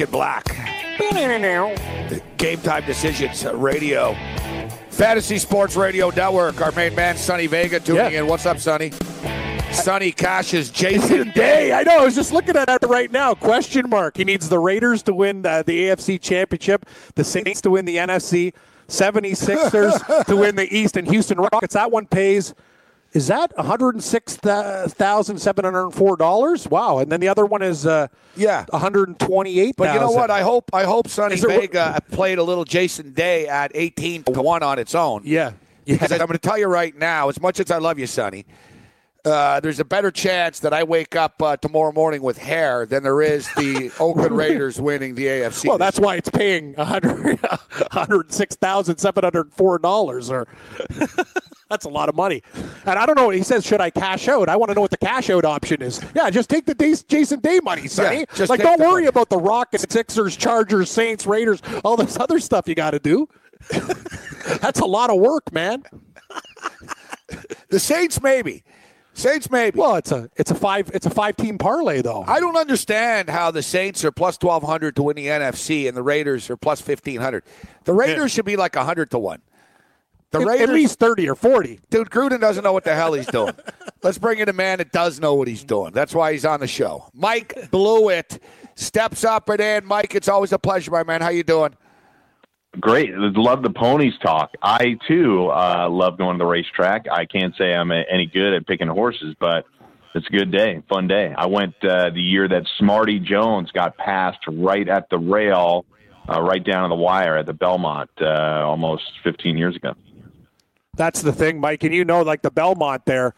In black. Game time decisions radio. Fantasy Sports Radio Network. Our main man, Sonny Vega, tuning Yeah. in. What's up, Sonny? Sonny cashes Jason Day, I know. I was just looking at that right now. Question mark. He needs the Raiders to win the, the AFC Championship, the Saints to win the NFC, 76ers to win the East, and Houston Rockets. That one pays. Is that one hundred six thousand seven hundred four dollars? Wow! And then the other one is uh, Yeah. one hundred twenty eight. But you know what? I hope I hope Sonny Is there- Vega played a little Jason Day at 18 to 1 on its own. yeah, Because yeah. I'm going to tell you right now, as much as I love you, Sonny, uh, there's a better chance that I wake up uh, tomorrow morning with hair than there is the Oakland Raiders winning the AFC. Well, that's why it's paying one hundred hundred six thousand seven hundred four dollars, or that's a lot of money. And I don't know. He says, "Should I cash out?" I want to know what the cash out option is. Yeah, just take the Day- Jason Day money, Sonny. Yeah, just like, don't worry money. about the Rockets, Sixers, Chargers, Saints, Raiders, all this other stuff you got to do. that's a lot of work, man. the Saints, maybe. Saints, maybe. Well, it's a it's a five it's a five team parlay though. I don't understand how the Saints are plus 1,200 to win the NFC and the Raiders are plus 1,500. The Raiders should be like 100 to 1. The At- Raiders, at least thirty or forty. dude, Gruden doesn't know what the hell he's doing. Let's bring in a man that does know what he's doing. That's why he's on the show. Mike Blewett steps up and in. Mike, it's always a pleasure, my man. How you doing? Great. Love the ponies talk. I too uh, love going to the racetrack. I can't say I'm any good at picking horses, but it's a good day, fun day. I went uh, the year that Smarty Jones got passed right at the rail, uh, right down on the wire at the Belmont, uh, almost 15 years ago. That's the thing, Mike. And you know, like the Belmont there,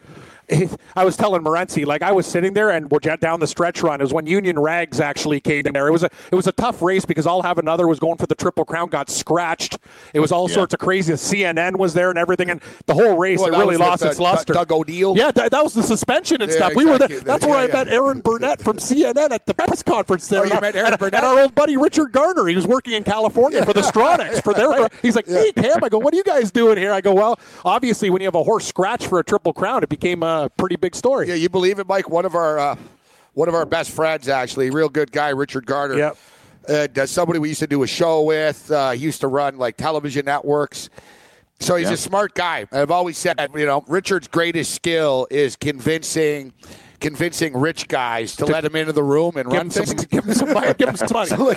I was telling Morency, like I was sitting there and we're down the stretch run. It was when Union Rags actually came in there. It was a it was a tough race because all have another was going for the triple crown, got scratched. It was all Yeah. sorts of crazy. CNN was there and everything, and the whole race Well, it really lost uh, its luster. Doug O'Neill? Yeah, that, that was the suspension and Yeah, stuff. We were there. That's where I met. Erin Burnett from CNN at the press conference there. Oh, you and, met Erin and- Burnett? and our old buddy Richard Garner. He was working in California for the Stronachs for their. He's like, hey Cam, I go, what are you guys doing here? I go, well, obviously when you have a horse scratch for a triple crown, it became a pretty big story. Yeah, you believe it, Mike? One of our uh, one of our best friends, actually, real good guy, Richard Garner. Yep. And, uh, somebody we used to do a show with. Uh, he used to run like television networks. So he's Yeah. a smart guy. I've always said, you know, Richard's greatest skill is convincing convincing rich guys to, let him into the room and run him some, things. give him some money. Give him some money. no, a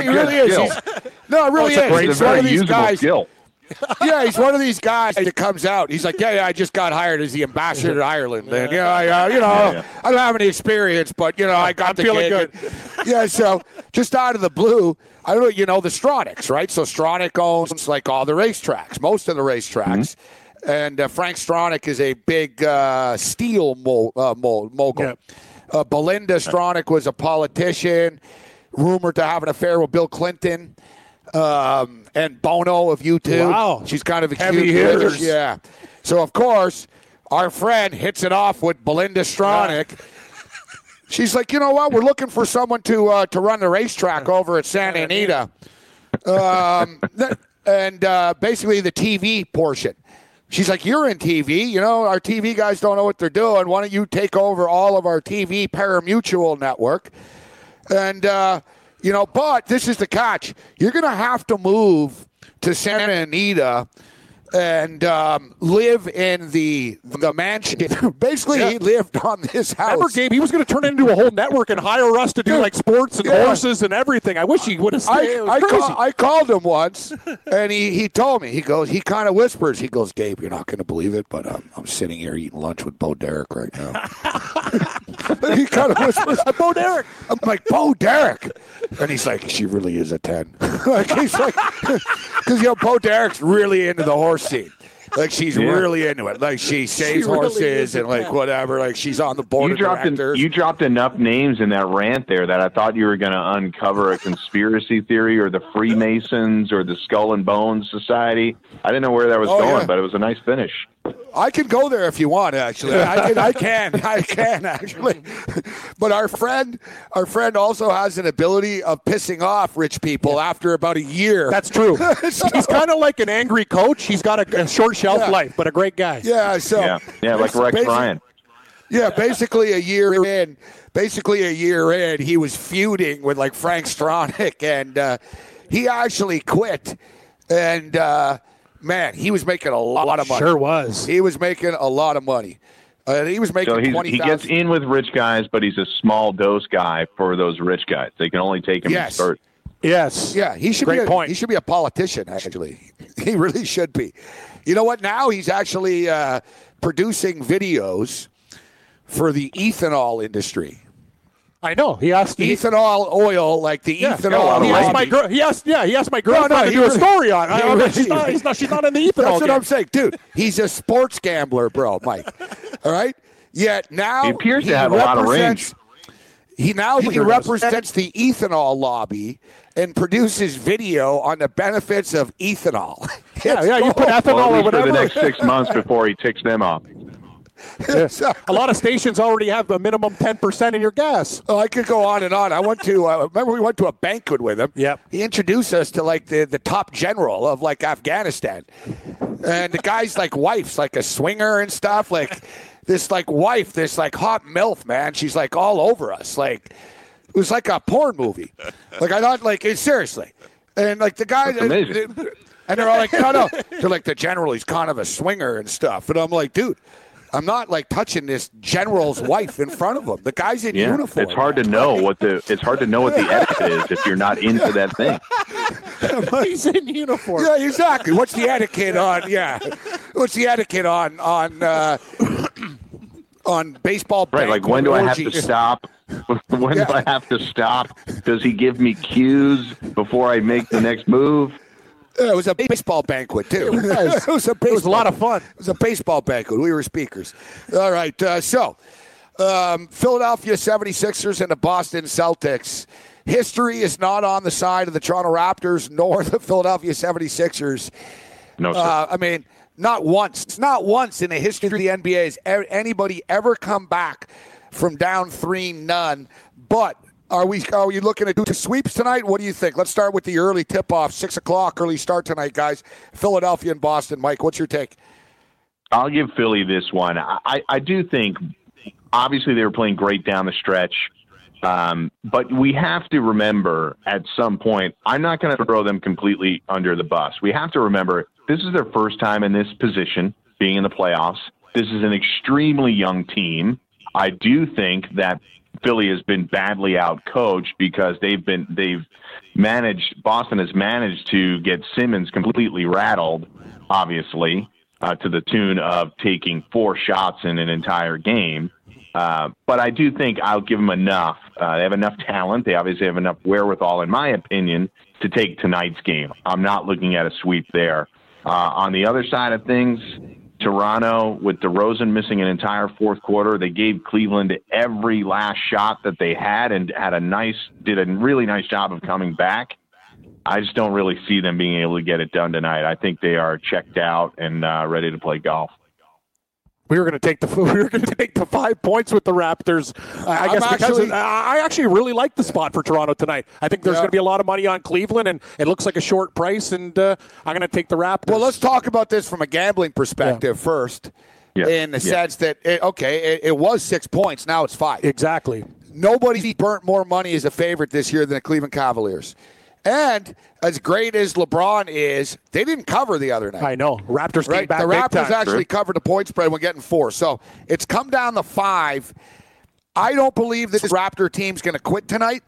he good really is. skill. He's- no, it really That's a is. great- He's a one of these usable guys. skill. yeah, he's one of these guys that comes out. He's like, yeah, yeah, I just got hired as the ambassador to Ireland. And, yeah, I, uh, you know, yeah. I don't have any experience, but, you know, I got I'm the feeling gig. yeah, so just out of the blue, I don't know, you know, the Stronachs, right? So Stronachs owns, like, all the racetracks, most of the racetracks. And uh, Frank Stronach is a big uh, steel mo- uh, mo- mogul. Uh, Belinda Stronach was a politician, rumored to have an affair with Bill Clinton. Um, and Bono of U2. Wow. She's kind of a Heavy cute hitters. Yeah. So, of course, our friend hits it off with Belinda Stronach. She's like, you know what? We're looking for someone to uh, to run the racetrack over at Santa Anita, um, and uh, basically the TV portion. She's like, you're in TV. You know, our TV guys don't know what they're doing. Why don't you take over all of our TV pari-mutuel network? And, uh, you know, but this is the catch. You're going to have to move to Santa Anita and um, live in the the mansion. Basically, he lived on this house. Remember, Gabe, he was going to turn it into a whole network and hire us to do like sports and yeah. horses and everything. I wish he would have stayed. I, I, call, I called him once, and he, he told me. He goes, he kind of whispers. He goes, Gabe, you're not going to believe it, but I'm, I'm sitting here eating lunch with Bo Derek right now. he kind of whispers, Bo Derek. I'm like, Bo Derek. And he's like, she really is a 10. like, he's like, because, you know, Bo Derek's really into the horse scene. Like, she's Yeah. really into it. Like, she saves really horses is and, like, whatever. Like, she's on the board You of dropped, en- you dropped enough names in that rant there that I thought you were going to uncover a conspiracy theory or the Freemasons or the Skull and Bones Society. I didn't know where that was Oh, going, yeah. but it was a nice finish. I can go there if you want. Actually, I can. I can. I can actually. But our friend, our friend also has an ability of pissing off rich people after about a year. That's true. He's kind of like an angry coach. He's got a, a short shelf Yeah. life, but a great guy. yeah. So Yeah, yeah, like Rex basi- Ryan. Yeah, basically a year in, basically a year in, he was feuding with like Frank Stronach, and uh, he actually quit. And uh, man, he was making a lot of money. Sure was. He was making a lot of money. Uh, he was making So he's, twenty he gets thousand. in with rich guys, but he's a small dose guy for those rich guys. They can only take him in Yes. spurts. Yes. Yeah, he should Great be. A, point. He should be a politician. Actually, he really should be. You know what? Now he's actually uh, producing videos for the ethanol industry. I know. He asked. He, Ethanol oil, like the yeah, ethanol. he asked my girl. He asked. Yeah, he asked my No, girlfriend no, to he do a really- story on. I, he I- really- she's, not, he's not. She's not in the ethanol. That's what game. I'm saying, dude. He's a sports gambler, bro, Mike. All right. Yet now He appears to have a lot of range. He now he sure does. represents the ethanol lobby and produces video on the benefits of ethanol. Yeah, yeah. You put ethanol Well, or at least for whatever. the next six months before he ticks them off. a lot of stations already have a minimum ten percent in your gas. Oh, I could go on and on. I went to uh, remember we went to a banquet with him. Yep. He introduced us to like the, the top general of like Afghanistan, and the guy's like wife's like a swinger and stuff. Like this like wife, this like hot milf man. She's like all over us. Like it was like a porn movie. Like I thought like seriously, and like the guy. And they're all like, no, no. They're like the general. He's kind of a swinger and stuff. And I'm like, dude. I'm not like touching this general's wife in front of him. The guy's in Yeah, uniform. it's hard to know what the it's hard to know what the etiquette is if you're not into that thing. He's in uniform. Yeah, exactly. What's the etiquette on? Yeah, what's the etiquette on on uh, on baseball? Right, like when do I have to stop? When do I have to stop? Does he give me cues before I make the next move? Yeah, It was a baseball banquet too. It was. it was a It was a lot of fun. It was a baseball banquet. We were speakers. All right. Uh, so, um, Philadelphia 76ers and the Boston Celtics. History is not on the side of the Toronto Raptors nor the Philadelphia 76ers. No, sir. Uh, I mean, not once, It's not once in the history of the NBA has anybody ever come back from down three none. But are we? Are we looking at two sweeps tonight? What do you think? Let's start with the early tip off, six o'clock, early start tonight, guys. Philadelphia and Boston. Mike, what's your take? I'll give Philly this one. I, I, I do think, obviously, they were playing great down the stretch. Um, but we have to remember at some point, I'm not going to throw them completely under the bus. We have to remember this is their first time in this position, being in the playoffs. This is an extremely young team. I do think that Philly has been badly outcoached because they've been they've managed Boston has managed to get Simmons completely rattled, obviously, uh, to the tune of taking four shots in an entire game. Uh, but I do think I'll give them enough. Uh, they have enough talent. They obviously have enough wherewithal, in my opinion, to take tonight's game. I'm not looking at a sweep there. Uh, on the other side of things, Toronto, with DeRozan missing an entire fourth quarter, they gave Cleveland every last shot that they had and had a nice, did a really nice job of coming back. I just don't really see them being able to get it done tonight. I think they are checked out and uh, ready to play golf. We were going to take the we were going to take the five points with the Raptors. Uh, I I'm guess because actually- of, I I actually really like the spot for Toronto tonight. I think there's Yeah. going to be a lot of money on Cleveland, and it looks like a short price. And uh, I'm going to take the Raptors. Well, let's talk about this from a gambling perspective first. Yeah. In the Yeah. sense that, it, okay, it, it was six points. Now it's five. exactly. Nobody's burnt more money as a favorite this year than the Cleveland Cavaliers. And as great as LeBron is, they didn't cover the other night. I know. Raptors came back The Raptors time. actually covered the point spread when getting four. So it's come down to five. I don't believe this Raptor team's going to quit tonight.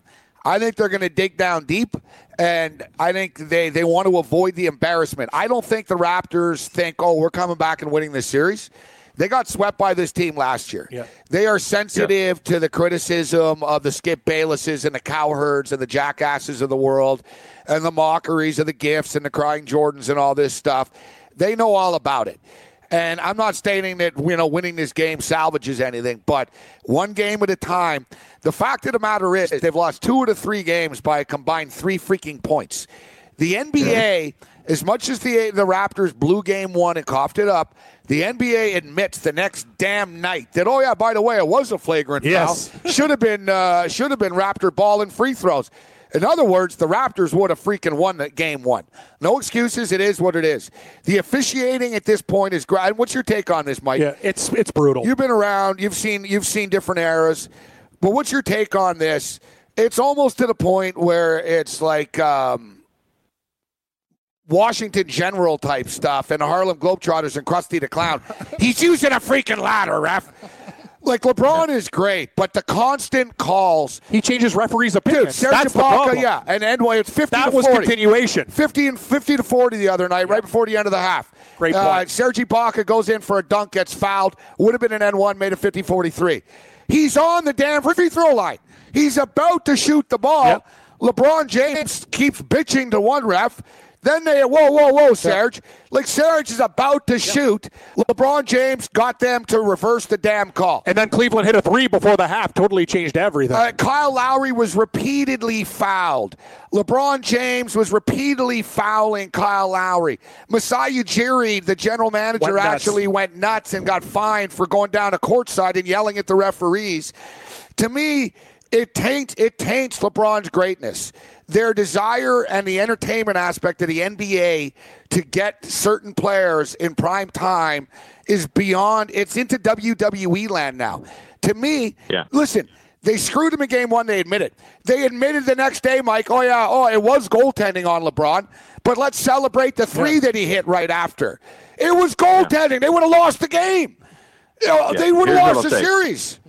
I think they're going to dig down deep, and I think they, they want to avoid the embarrassment. I don't think the Raptors think, oh, we're coming back and winning this series. They got swept by this team last year. Yeah. They are sensitive to the criticism of the Skip Baylesses and the Cowherds and the jackasses of the world and the mockeries of the gifts and the crying Jordans and all this stuff. They know all about it. And I'm not stating that you know winning this game salvages anything, but one game at a time. The fact of the matter is they've lost two of the three games by a combined three freaking points. The NBA, as much as the the Raptors blew game one and coughed it up, the NBA admits the next damn night that oh yeah, by the way, it was a flagrant Yes. foul. Should have been uh, should have been Raptor ball and free throws. In other words, the Raptors would have freaking won that game one. No excuses. It is what it is. The officiating at this point is great. What's your take on this, Mike? Yeah, it's it's brutal. You've been around. You've seen you've seen different eras. But what's your take on this? It's almost to the point where it's like um, Washington General type stuff and the Harlem Globetrotters and Krusty the Clown. He's using a freaking ladder, ref. Like LeBron is great, but the constant calls. he changes referees' Dude, opinions. Serge That's Ibaka, yeah, and anyway, it's fifty That to was 40. continuation. 50 and 50 to 40 the other night, right before the end of the half. Great Uh, point. Serge Ibaka goes in for a dunk, gets fouled. Would have been an N1, made it 50-43. He's on the damn free throw line. He's about to shoot the ball. Yep. LeBron James keeps bitching to one ref. Then they, whoa, whoa, whoa, Serge. Like Serge is about to shoot. LeBron James got them to reverse the damn call. And then Cleveland hit a three before the half, totally changed everything. Uh, Kyle Lowry was repeatedly fouled. LeBron James was repeatedly fouling Kyle Lowry. Masai Ujiri, the general manager, Went actually went nuts and got fined for going down to courtside and yelling at the referees. To me, it taints it taints LeBron's greatness. Their desire and the entertainment aspect of the NBA to get certain players in prime time is beyond. It's into WWE land now. To me, Yeah. listen. They screwed him in game one. They admit it. They admitted the next day, Mike. Oh yeah, oh it was goaltending on LeBron, but let's celebrate the three that he hit right after. It was goaltending. They would have lost the game. You know, Yeah. They would have lost the series.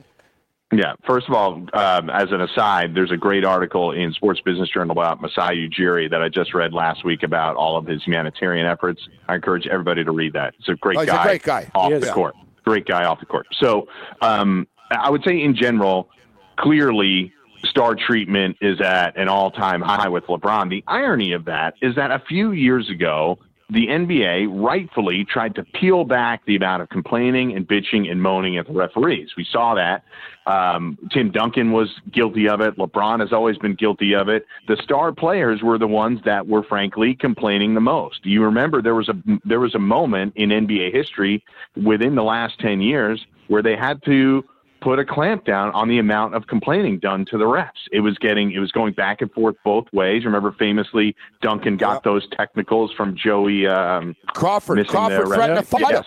Yeah. First of all, um, as an aside, there's a great article in Sports Business Journal about Masai Ujiri that I just read last week about all of his humanitarian efforts. I encourage everybody to read that. It's a great Oh, he's a guy. great guy. off the court. Great guy off the court. So um, I would say in general, clearly star treatment is at an all time high with LeBron. The irony of that is that a few years ago, the NBA rightfully tried to peel back the amount of complaining and bitching and moaning at the referees. We saw that. Um, Tim Duncan was guilty of it. LeBron has always been guilty of it. The star players were the ones that were frankly complaining the most. You remember there was a there was a moment in NBA history within the last 10 years where they had to put a clamp down on the amount of complaining done to the refs. It was getting it was going back and forth both ways. Remember, famously, Duncan got yep. those technicals from Joey um, Crawford. Crawford threatened to fight yes.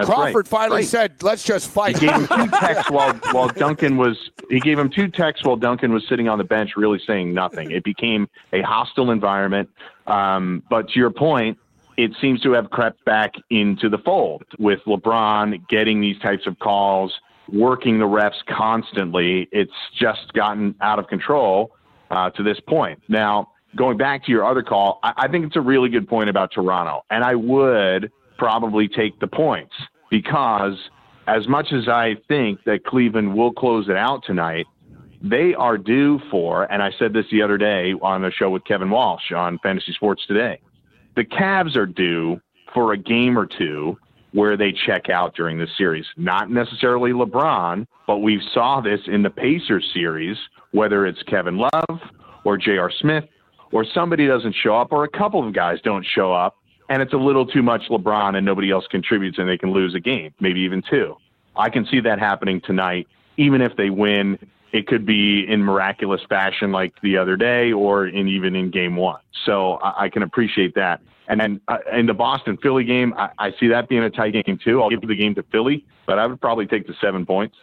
That's Crawford right. finally right. said, "Let's just fight." He gave him two texts while while Duncan was he gave him two texts while Duncan was sitting on the bench, really saying nothing. It became a hostile environment. Um, but to your point, it seems to have crept back into the fold with LeBron getting these types of calls working the refs constantly. It's just gotten out of control uh, to this point. Now, going back to your other call, I, I think it's a really good point about Toronto, and I would probably take the points because as much as I think that Cleveland will close it out tonight, they are due for, and I said this the other day on the show with Kevin Walsh on Fantasy Sports Today. The Cavs are due for a game or two where they check out during this series. Not necessarily LeBron, but we saw this in the Pacers series, whether it's Kevin Love or J.R. Smith or somebody doesn't show up or a couple of guys don't show up and it's a little too much LeBron and nobody else contributes and they can lose a game, maybe even two. I can see that happening tonight. Even if they win, it could be in miraculous fashion like the other day or in even in game one. So I, I can appreciate that. And then uh, in the Boston Philly game, I, I see that being a tight game too. I'll give the game to Philly, but I would probably take the seven points.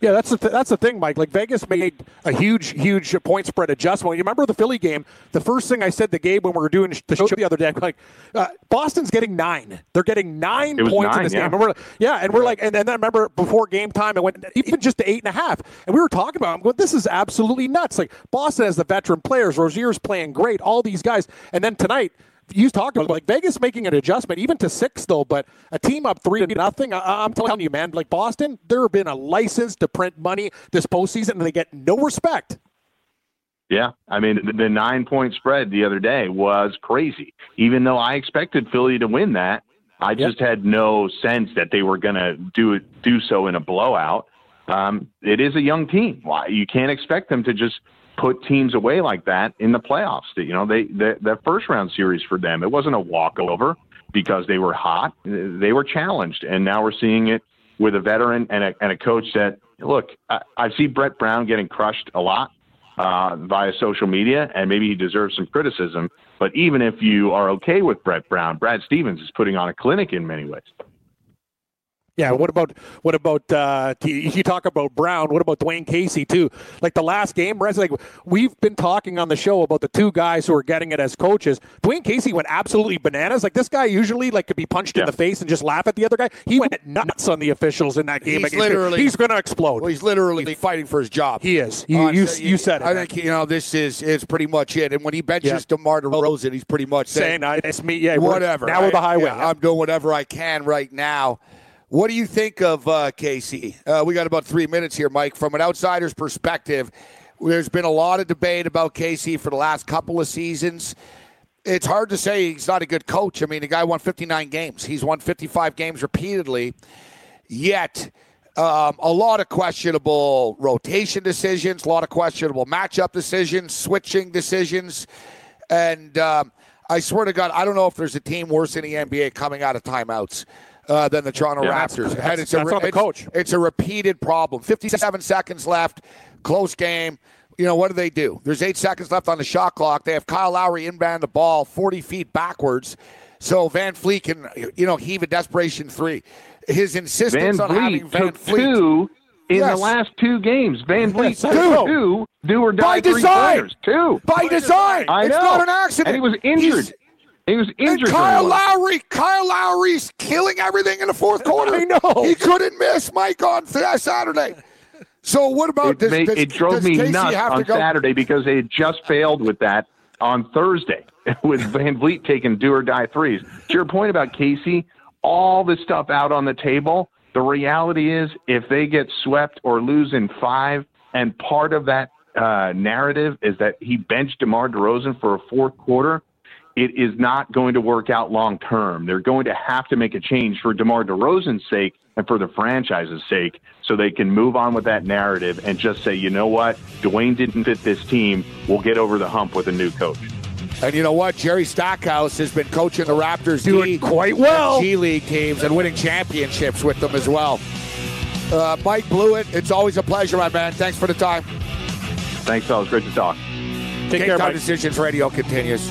Yeah, that's the th- that's the thing, Mike. Like Vegas made a huge, huge point spread adjustment. You remember the Philly game? The first thing I said to Gabe when we were doing the show the other day, I'm like, uh, Boston's getting nine. They're getting nine points nine, in this yeah. game. And we're, yeah, and we're like, and, and then I remember before game time, it went even just to eight and a half, and we were talking about. I'm going, this is absolutely nuts. Like Boston has the veteran players. Rozier's playing great. All these guys, and then tonight you talked about like Vegas making an adjustment, even to six though, but a team up three to nothing. I, am telling you, man, like Boston, there have been a license to print money this postseason, and they get no respect. Yeah, I mean the, nine point spread the other day was crazy. Even though I expected Philly to win that, I just yep. had no sense that they were going to do it, do so in a blowout. Um, it is a young team. Why you can't expect them to just put teams away like that in the playoffs. You know, they the, the first round series for them, it wasn't a walkover because they were hot. They were challenged, and now we're seeing it with a veteran and a, and a coach that look. I, I see Brett Brown getting crushed a lot uh, via social media, and maybe he deserves some criticism. But even if you are okay with Brett Brown, Brad Stevens is putting on a clinic in many ways. Yeah, what about what about uh, you talk about Brown? What about Dwane Casey too? Like the last game, like we've been talking on the show about the two guys who are getting it as coaches. Dwane Casey went absolutely bananas. Like this guy usually like could be punched yeah. in the face and just laugh at the other guy. He went nuts on the officials in that game. He's literally he's going to explode. Well, he's literally he's, fighting for his job. He is. You, uh, you, you, said it. I think you know this is is pretty much it. And when he benches yeah. DeMar DeRozan, he's pretty much saying, saying "It's me." Yeah, whatever. Now we're the highway. Yeah, I'm doing whatever I can right now. What do you think of uh, Casey? Uh, we got about three minutes here, Mike. From an outsider's perspective, there's been a lot of debate about Casey for the last couple of seasons. It's hard to say he's not a good coach. I mean, the guy won 59 games. He's won 55 games repeatedly. Yet, um, a lot of questionable rotation decisions, a lot of questionable matchup decisions, switching decisions. And um, I swear to God, I don't know if there's a team worse in the NBA coming out of timeouts uh, than the Toronto yeah, Raptors. That's, it's that's a, on the it's, coach. It's a repeated problem. 57 seconds left, close game. You know, what do they do? There's eight seconds left on the shot clock. They have Kyle Lowry inbound the ball 40 feet backwards. So VanVleet can, you know, heave a desperation three. His insistence Van on Vliet having VanVleet. two in Yes. the last two games. VanVleet Yes, two. two do or die By design. pointers. Two. By design. I it's know. not an accident. And he was injured. He's- he was and injured. Kyle Lowry, Kyle Lowry's killing everything in the fourth quarter. I know. He couldn't miss Mike on Saturday. So what about It, this? made, does, it drove me Casey nuts on? Saturday because they had just failed with that on Thursday with VanVleet taking do or die threes. To your point about Casey, all the stuff out on the table. The reality is, if they get swept or lose in five, and part of that uh, narrative is that he benched DeMar DeRozan for a fourth quarter, it is not going to work out long term. They're going to have to make a change for DeMar DeRozan's sake and for the franchise's sake so they can move on with that narrative and just say, you know what, Dwane didn't fit this team. We'll get over the hump with a new coach. And you know what? Jerry Stackhouse has been coaching the Raptors Doing G, quite well. G League teams and winning championships with them as well. Uh, Mike Blewett, it's always a pleasure, my man. Thanks for the time. Thanks, fellas. Great to talk. Take Game care, Time Mike. Decisions Radio continues.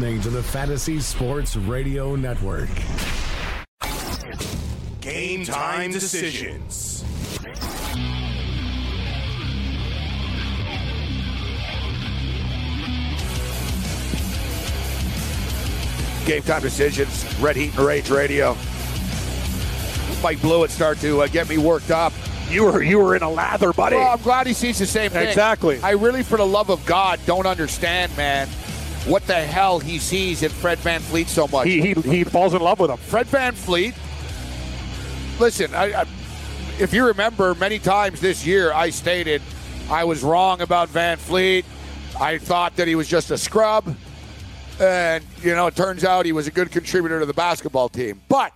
You're listening to the Fantasy Sports Radio Network. Game time decisions. Game time decisions. Red Heat and Rage Radio. Mike Blewett start to uh, get me worked up. You were you were in a lather, buddy. Well, I'm glad he sees the same thing. Exactly. I really, for the love of God, don't understand, man, what the hell he sees in Fred VanVleet so much. he, he he falls in love with him. Fred VanVleet. Listen, I, I, if you remember, many times this year I stated I was wrong about VanVleet. I thought that he was just a scrub, and you know, it turns out he was a good contributor to the basketball team. But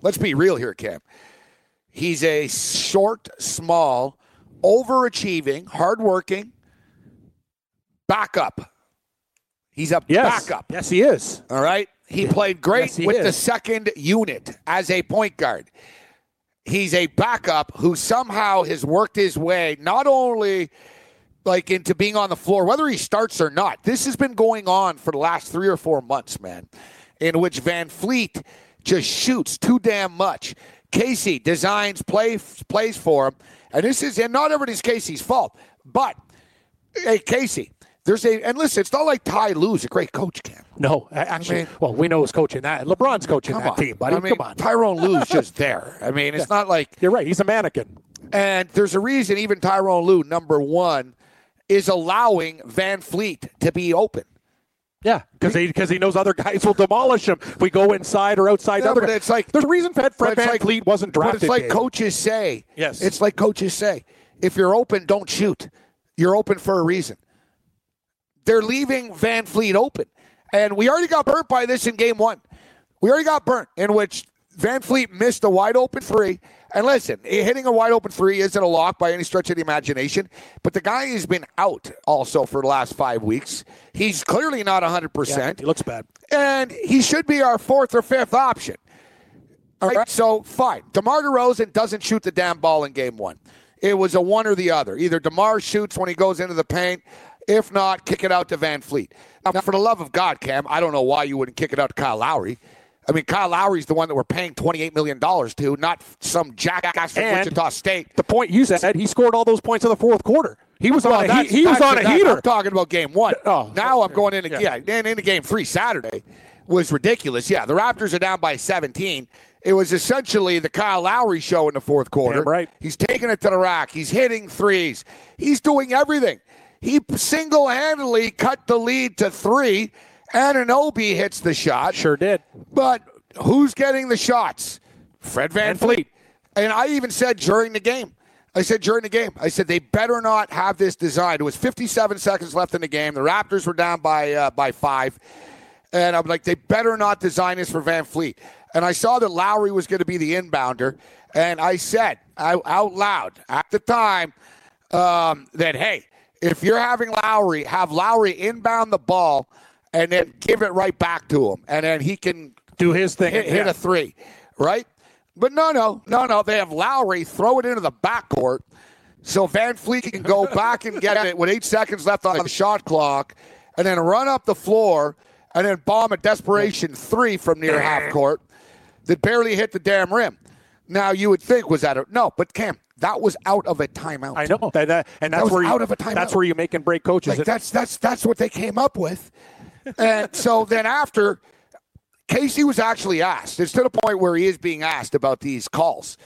let's be real here, Cam. He's a short, small, overachieving, hardworking backup. He's a Yes. backup. Yes, he is. All right. He played great Yes, he with is. the second unit as a point guard. He's a backup who somehow has worked his way not only like into being on the floor, whether he starts or not. This has been going on for the last three or four months, man, in which VanVleet just shoots too damn much. Casey designs play plays for him, and this is and not everybody's Casey's fault, but hey, Casey. There's a and listen, it's not like Ty Lue's a great coach, Cam. No, actually, mean- well, we know who's coaching that. LeBron's coaching that on, team, buddy. I mean, Come on. Tyrone Lue's just there. I mean, it's not like You're right. He's a mannequin. and there's a reason even Tyrone Lue, number one, is allowing VanVleet to be open. Yeah, because he because he knows other guys will demolish him. if We go inside or outside. Yeah, other it's like- there's a reason Fred, Fred Van like- Fleet wasn't drafted. But it's like Dave. coaches say. Yes. It's like coaches say. If you're open, don't shoot. You're open for a reason. They're leaving VanVleet open. And we already got burnt by this in game one. We already got burnt in which VanVleet missed a wide open three. And listen, hitting a wide open three isn't a lock by any stretch of the imagination, but the guy has been out also for the last five weeks. He's clearly not 100%. Yeah, he looks bad. and he should be our fourth or fifth option. All right, so fine. DeMar DeRozan doesn't shoot the damn ball in game one. It was a one or the other. Either DeMar shoots when he goes into the paint. If not, kick it out to Van Fleet. Now, for the love of God, Cam, I don't know why you wouldn't kick it out to Kyle Lowry. I mean, Kyle Lowry's the one that we're paying $28 million to, not some jackass from And- Wichita State. The point you said, he scored all those points in the fourth quarter. He was Well, on a he, he was on a that- heater. I'm talking about game one. Oh, now I'm going into Yeah. yeah. Into game three Saturday was ridiculous. Yeah, the Raptors are down by 17. It was essentially the Kyle Lowry show in the fourth quarter. Damn right. He's taking it to the rack. He's hitting threes. He's doing everything. He single-handedly cut the lead to three. Anunoby hits the shot. Sure did. But who's getting the shots? Fred Van Van Fleet. Fleet. And I even said during the game, I said during the game, I said they better not have this designed. It was 57 seconds left in the game. The Raptors were down by uh, by five, and I'm like, they better not design this for VanVleet. And I saw that Lowry was going to be the inbounder, and I said out out loud at the time um, that hey, if you're having Lowry, have Lowry inbound the ball and then give it right back to him, and then he can Do his thing. hit, hit Yeah. a three, right? But no, no, no, no. They have Lowry throw it into the backcourt so VanVleet can go back and get it with eight seconds left on the shot clock and then run up the floor and then bomb a desperation three from near half court that barely hit the damn rim. Now you would think was that a, no, but Cam, that was out of a timeout. I know, that, that- and that's was where you, out of a timeout. that's where you make and break coaches. Like that's that's that's what they came up with. And so then after Casey was actually asked, it's to the point where he is being asked about these calls.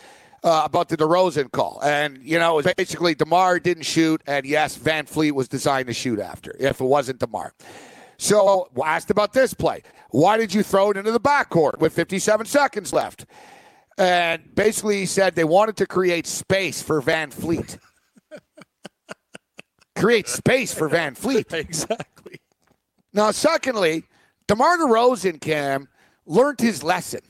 Uh, about the DeRozan call. And, you know, it was basically DeMar didn't shoot, and yes, VanVleet was designed to shoot after if it wasn't DeMar. So asked about this play. Why did you throw it into the backcourt with 57 seconds left? And basically he said they wanted to create space for VanVleet. create space for VanVleet. exactly. Now, secondly, DeMar DeRozan, Cam, learned his lesson.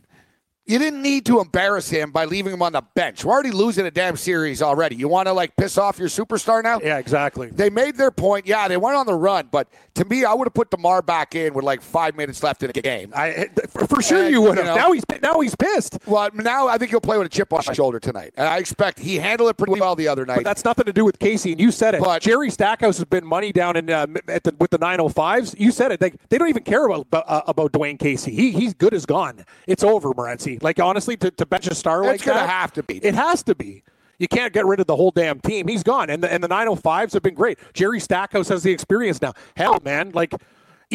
You didn't need to embarrass him by leaving him on the bench. We're already losing a damn series already. You want to like piss off your superstar now? Yeah, exactly. They made their point. Yeah, they went on the run, but to me, I would have put DeMar back in with like five minutes left in the game. I for, for sure And, you would you have. know- now he's now he's pissed. Well, now I think he'll play with a chip on his shoulder tonight. And I expect he handled it pretty well the other night. But that's nothing to do with Casey, and you said it. But- Jerry Stackhouse has been money down in uh, at the, with the 905s. You said it. They, they don't even care about uh, about Dwane Casey. He he's good as gone. It's over, Morency. Like honestly, to, to bench a star like It's gonna that, have to be. It has to be. You can't get rid of the whole damn team. He's gone, and the and the 905s have been great. Jerry Stackhouse has the experience now. Hell, man, like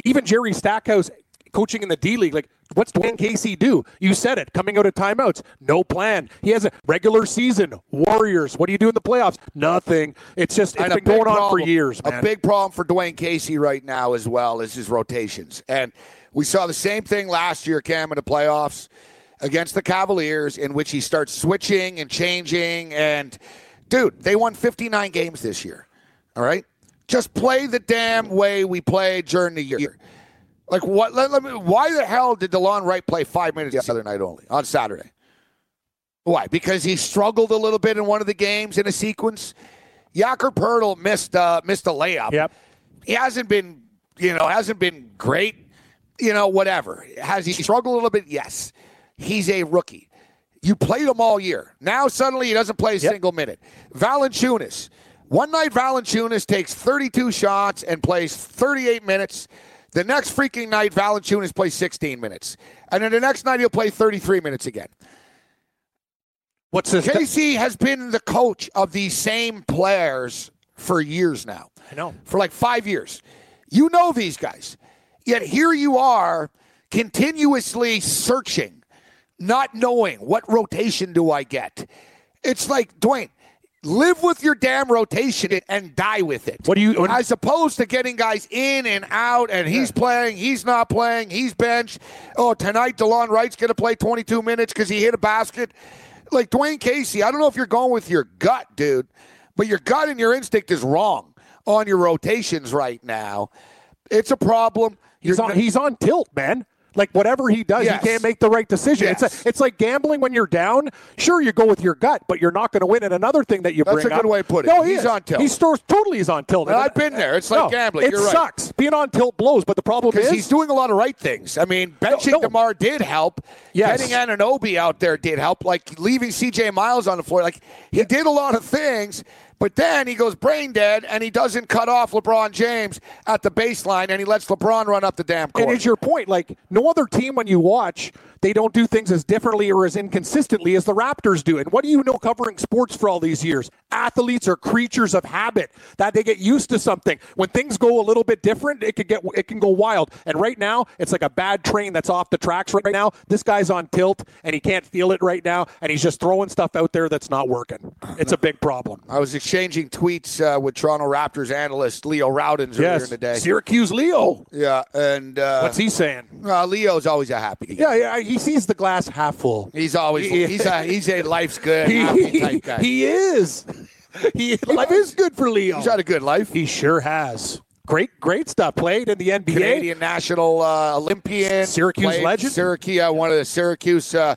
even Jerry Stackhouse coaching in the D League, like what's Dwane Casey do? You said it. Coming out of timeouts, no plan. He has a regular season. Warriors. What do you do in the playoffs? Nothing. It's just it's And been going big on for years, man. A big problem for Dwane Casey right now as well is his rotations. And we saw the same thing last year, Cam, in the playoffs against the Cavaliers, in which he starts switching and changing. And, dude, they won 59 games this year. All right? Just play the damn way we played during the year. Like, what? Let, let me, why the hell did DeLon Wright play five minutes the other night only on Saturday? Why? Because he struggled a little bit in one of the games in a sequence. Jakob Poeltl missed uh, missed a layup. Yep. He hasn't been, you know, hasn't been great. You know, whatever. Has he struggled a little bit? Yes. He's a rookie. You played him all year. Now suddenly he doesn't play a single minute. Valanciunas. One night Valanciunas takes 32 shots and plays 38 minutes. The next freaking night Valanciunas plays 16 minutes. And then the next night he'll play 33 minutes again. What's this? Casey has been the coach of these same players for years now. I know. For like five years. You know these guys. Yet here you are continuously searching, not knowing what rotation do I get. It's like, Dwane, live with your damn rotation and die with it. What do you- what- As opposed to getting guys in and out, and he's playing, he's not playing, he's benched. Oh, tonight DeLon Wright's going to play 22 minutes because he hit a basket. Like Dwane Casey, I don't know if you're going with your gut, dude, but your gut and your instinct is wrong on your rotations right now. It's a problem. He's You're- on, he's on tilt, man. Like whatever he does, Yes. he can't make the right decision. Yes. It's a, it's like gambling when you're down. Sure, you go with your gut, but you're not going to win. And another thing that you That's bring That's a good up- way to put it. No, he He's is. on tilt. He's totally is on tilt. Well, I've been there. It's like No, gambling. It You're right. sucks. Being on tilt blows, but the problem is he's doing a lot of right things. I mean, benching no. DeMar did help. Yes. Getting Anunoby out there did help. Like leaving CJ Miles on the floor. Like he did a lot of things, but then he goes brain dead and he doesn't cut off LeBron James at the baseline and he lets LeBron run up the damn court. And it's your point. Like no other team, when you watch, they don't do things as differently or as inconsistently as the Raptors do. And what do you know covering sports for all these years? Athletes are creatures of habit. That they get used to something. When things go a little bit different, it could get it can go wild. And right now, it's like a bad train that's off the tracks right now. This guy's on tilt and he can't feel it right now, and he's just throwing stuff out there that's not working. It's a big problem. I was exchanging tweets uh, with Toronto Raptors analyst Leo Rautins earlier in the day. Syracuse Leo. Yeah, and uh, What's he saying? uh, Leo's always a happy. guy. Yeah, yeah, he sees the glass half full. He's always He- he's a he's a life's good happy type guy. He is. He, life is good for Leo. he's had a good life. He sure has. Great, great stuff. Played in the NBA. Canadian national uh, Olympian, Syracuse legend? Syracuse, uh, one of the Syracuse. Uh,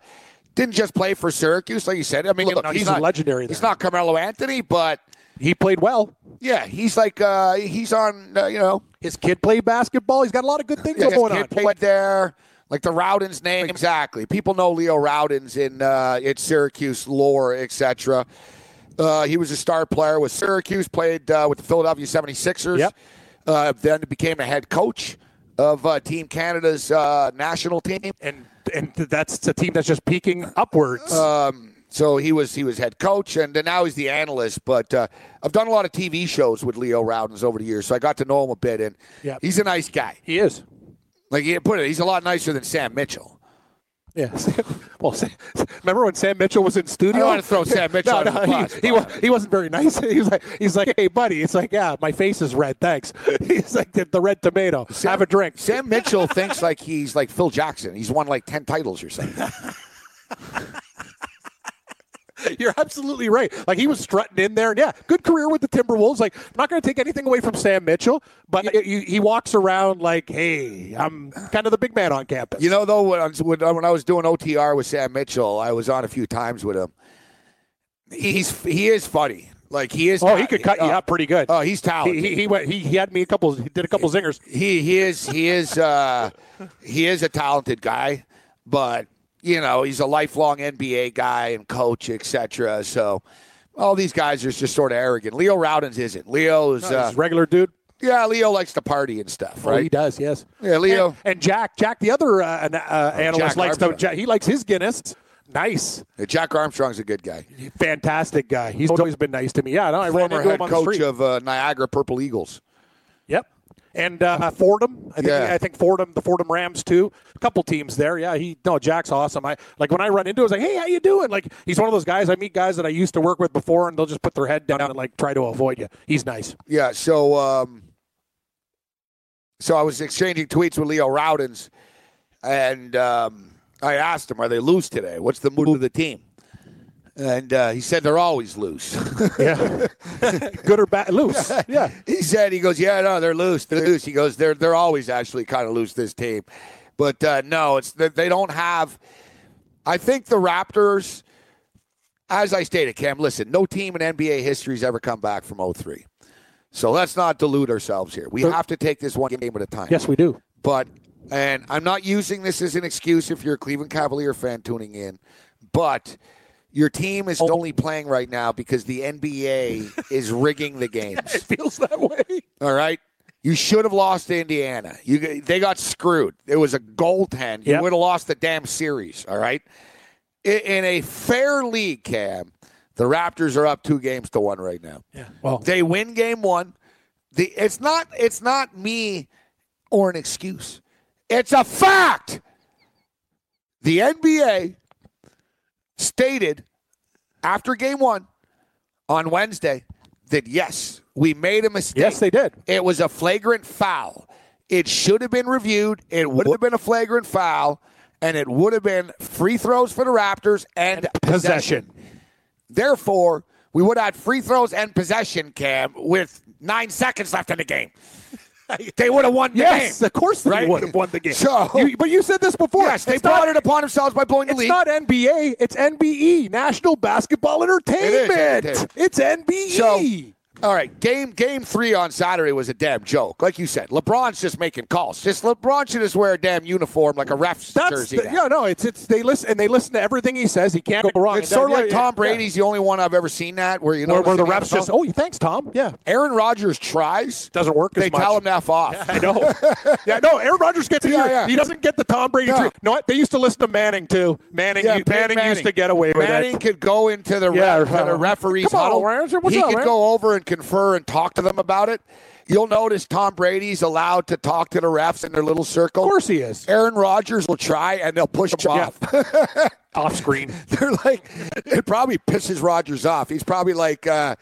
didn't just play for Syracuse, like you said. I mean, look, he's, he's not legendary He's not Carmelo Anthony, but He played well. yeah, he's like uh, he's on. Uh, you know, His kid played basketball. He's got a lot of good things yeah, his going kid on. played there. Like the Rautins name, exactly. People know Leo Rautins in uh, in Syracuse lore, etc. Uh, he was a star player with Syracuse. Played uh, with the Philadelphia 76ers. Yep. Uh, then became a head coach of uh, Team Canada's uh, national team. and and that's a team that's just peaking upwards. Um, so he was he was head coach, and now he's the analyst. But uh, I've done a lot of TV shows with Leo Rautins over the years, so I got to know him a bit, and Yep. he's a nice guy. he is. Like he put it, he's a lot nicer than Sam Mitchell. Yeah. well, Sam, remember when Sam Mitchell was in studio? I don't want to throw Sam Mitchell no, no, bus, he, he, he wasn't very nice. He was like, he's like, hey, buddy. It's like, yeah, my face is red. Thanks. He's like the, the red tomato. Have a drink. Sam Mitchell thinks like he's like Phil Jackson. He's won like ten titles or something. You're absolutely right. Like he was strutting in there, and yeah, good career with the Timberwolves. Like, I'm not going to take anything away from Sam Mitchell, but he, he- he walks around like, hey, I'm kind of the big man on campus. You know, though, when I was, when I was doing OTR with Sam Mitchell, I was on a few times with him. He's he is funny. Like he is. oh, he could cut you uh, up pretty good. Oh, he's he, talented. he, he went. He, he had me a couple. He did a couple zingers. he he is he is uh, he is a talented guy, but you know he's a lifelong NBA guy and coach, etc. So all these guys are just sort of arrogant. Leo Rautins isn't. Leo's He's uh, a regular dude. yeah. Leo likes to party and stuff, Oh, he does. Yes. Yeah, Leo. And, and Jack, Jack, the other uh, uh, analyst Jack likes to. Armstrong. Jack, he likes his Guinness. Nice, Yeah, Jack Armstrong's a good guy. fantastic guy. He's always been nice to me. Yeah, no, I ran Former into head him on the coach of uh, Niagara Purple Eagles. Yep. And uh, Fordham, I think, Yeah. I think Fordham, the Fordham Rams too. A couple teams there. Yeah, he no, Jack's awesome. I like when I run into, him, I was like, hey, how you doing? Like he's one of those guys. I meet guys that I used to work with before, and they'll just put their head down and like try to avoid you. He's nice. Yeah, so um, so I was exchanging tweets with Leo Rautins, and um, I asked him, "Are they loose today? What's the mood of the team?" And uh, he said they're always loose. Yeah, good or bad, loose. Yeah. he said, "He goes, yeah, no, they're loose. They're loose." He goes, "They're they're always actually kind of loose this team, but uh, no, it's they don't have." I think the Raptors, as I stated, Cam. Listen, no team in NBA history has ever come back from 03. So let's not delude ourselves here. We have to take this one game at a time. Yes, we do. But and I'm not using this as an excuse if you're a Cleveland Cavalier fan tuning in, but your team is oh. only playing right now because the NBA is rigging the games. It feels that way. All right. You should have lost to Indiana. You they got screwed. It was a goaltend. You Yep. would have lost the damn series. All right. In, in a fair league, Cam, the Raptors are up two games to one right now. Yeah. Well, They win game one. The it's not it's not me or an excuse. It's a fact. The NBA stated after game one on Wednesday that yes, we made a mistake. yes, they did. It was a flagrant foul. It should have been reviewed. It would have been a flagrant foul, and it would have been free throws for the Raptors and, Possession. Therefore, we would have had free throws and possession, Cam, with nine seconds left in the game. they would have won the Yes, game. of course they Right? would have won the game. So- You- but you said this before. Yes, they brought not- it upon themselves by blowing the lead. It's not NBA. It's NBE, National Basketball Entertainment. It is. It's NBE. So, all right, game game three on Saturday was a damn joke. Like you said, LeBron's just making calls. Just LeBron should just wear a damn uniform like a ref's That's jersey. the, yeah, no, it's it's they listen and they listen to everything he says. He can't go wrong. It's sort of like yeah, Tom yeah, Brady's the only one I've ever seen that where you know where, where the refs just oh, thanks, Tom. Yeah, Aaron Rodgers tries doesn't work. They as much. tell him to f off. I know. yeah, no. Aaron Rodgers gets Yeah, yeah. He doesn't get the Tom Brady. No. You know what? They used to listen to Manning too. Manning, Yeah, Peyton Manning, used to get away with Manning it. could go into the, Yeah, ref, to the uh, referee's come on, huddle. What's he up, could man? go over and confer and talk to them about it. You'll notice Tom Brady's allowed to talk to the refs in their little circle. Of course he is. Aaron Rodgers will try and they'll push him Yeah. off. Off screen. They're like, it probably pisses Rodgers off. He's probably like, uh,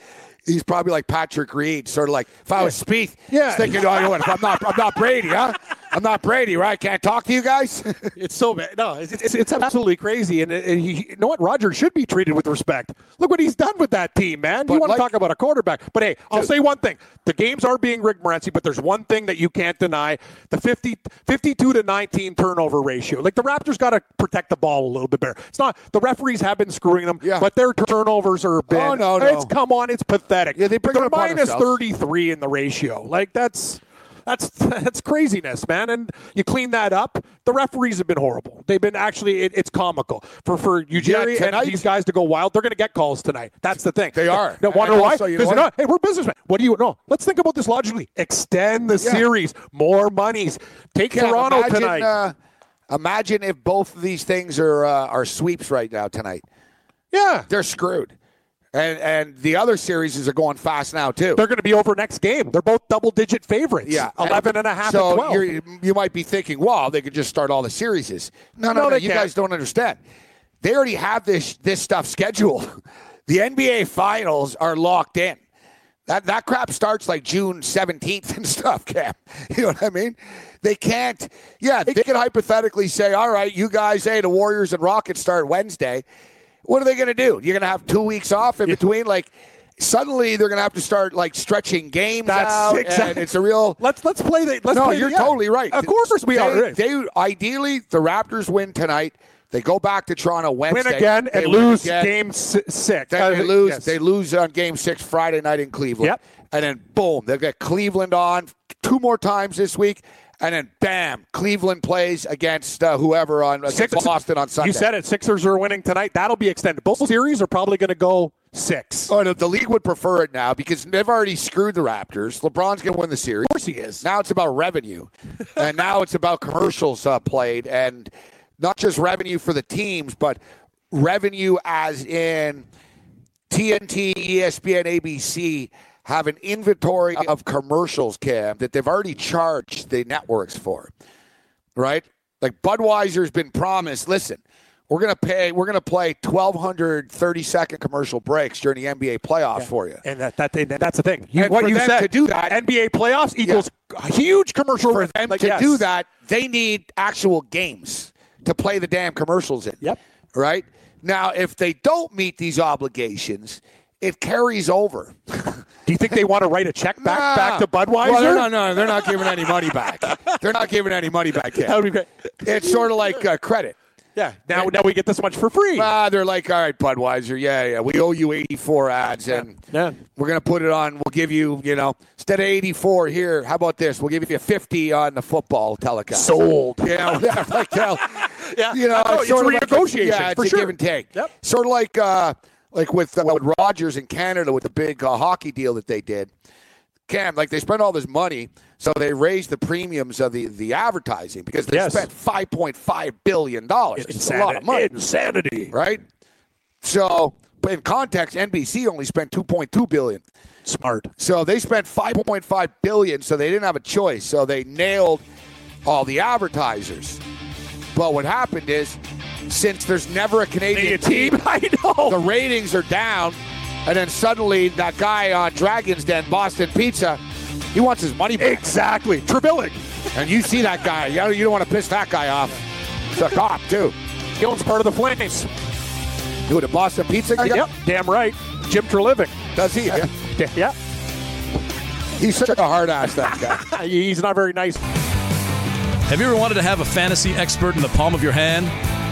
he's probably like Patrick Reed, sort of like if I was Spieth, Yeah. thinking, oh, you know if I'm not, I'm not Brady, huh? I'm not Brady, right? Can't talk to you guys. It's so bad. No, it's, it's, it's absolutely crazy. And, and he, you know what? Roger should be treated with respect. Look what he's done with that team, man. But you want like- to talk about a quarterback. But hey, I'll say one thing. The games are being rigged, Morency, but there's one thing that you can't deny the 50, 52 to 19 turnover ratio. Like the Raptors got to protect the ball a little bit better. It's not, the referees have been screwing them, Yeah. but their turnovers are been. Oh, no, no. It's, come on, it's pathetic. Yeah, they bring They're minus 33 in the ratio. Like that's. That's that's craziness, man. And you clean that up. The referees have been horrible. They've been actually it, it's comical for for Ujiri Yeah, and these guys to go wild. They're going to get calls tonight. That's the thing. They are. No, wonder why? also, you Because know they're not. Hey, we're businessmen. What do you know? Let's think about this logically. Extend the Yeah. series. More monies. Take Cam, Toronto imagine, tonight. Uh, imagine if both of these things are uh, are sweeps right now tonight. yeah. They're screwed. And and the other series are going fast now too. They're going to be over next game. They're both double digit favorites. Yeah, 11 and a half So and 12. you're, you might be thinking, "Wow, they could just start all the series." No, no, No, no. they you can't. guys don't understand. They already have this this stuff scheduled. The NBA finals are locked in. That that crap starts like June seventeenth and stuff, Cam. You know what I mean? They can't. Yeah, they could hypothetically say, "All right, you guys, hey, the Warriors and Rockets start Wednesday." What are they going to do? You're going to have two weeks off in between, like. Suddenly, they're going to have to start like stretching games That's out, exact- and it's a real. Let's let's play the. Let's no, play you're yeah. totally right. Of course we they, are. They ideally the Raptors win tonight. They go back to Toronto Wednesday. win again They and lose again. game six. Then Uh, they lose. yes. They lose on Game Six Friday night in Cleveland. Yep. And then boom, they'll get Cleveland on two more times this week, and then bam, Cleveland plays against uh, whoever on against Six- Boston on Sunday. You said it. Sixers are winning tonight. That'll be extended. Both series are probably going to go six. Oh, no, the league would prefer it now because they've already screwed the Raptors. LeBron's going to win the series. Of course he is. Now it's about revenue, and now it's about commercials uh, played, and not just revenue for the teams, but revenue as in TNT, ESPN, ABC have an inventory of commercials, Cam, that they've already charged the networks for. Right? Like Budweiser's been promised. Listen, we're gonna pay. We're gonna play twelve hundred thirty second commercial breaks during the NBA playoffs for you. And that, that that's the thing. You, what you said to do that- NBA playoffs equals a huge commercial. for them like, to yes. do that, they need actual games to play the damn commercials in. Yep. Right? Now, if they don't meet these obligations, it carries over. Do you think they want to write a check back Nah. back to Budweiser? Well, they're no, they're not giving any money back. they're not giving any money back yet. That would be great. It's sort of like uh, credit. Yeah. Now, now we get this much for free. Ah, they're like, all right, Budweiser, yeah, yeah, we owe you 84 ads, and Yeah. we're going to put it on. We'll give you, you know, instead of 84 here, how about this? We'll give you 50 on the football telecast. Sold. Yeah, yeah, like, hell, Yeah. you know, No, it's it's sort of like, renegotiation, yeah, it's for a sure. give and take. Yep. Sort of like, uh, like with, uh, with Rogers in Canada with the big uh, hockey deal that they did. Cam, like they spent all this money, so they raised the premiums of the, the advertising because they Yes. spent five point five billion dollars. It's a lot of money, Insanity. right? So, but in context, NBC only spent two point two billion. Smart. So they spent 5.5 billion, so they didn't have a choice. So they nailed all the advertisers. But what happened is, since there's never a Canadian team, I know. the ratings are down, and then suddenly that guy on Dragon's Den, Boston Pizza, he wants his money back. Exactly. Treliving. And you see that guy, you don't, you don't want to piss that guy off. It's a cop too. He owns part of the Flames. Who the Boston Pizza uh, guy? Yep. Damn right. Jim Treliving. Does he? Yeah. Yeah. He's such a hard ass, that guy. He's not very nice. Have you ever wanted to have a fantasy expert in the palm of your hand?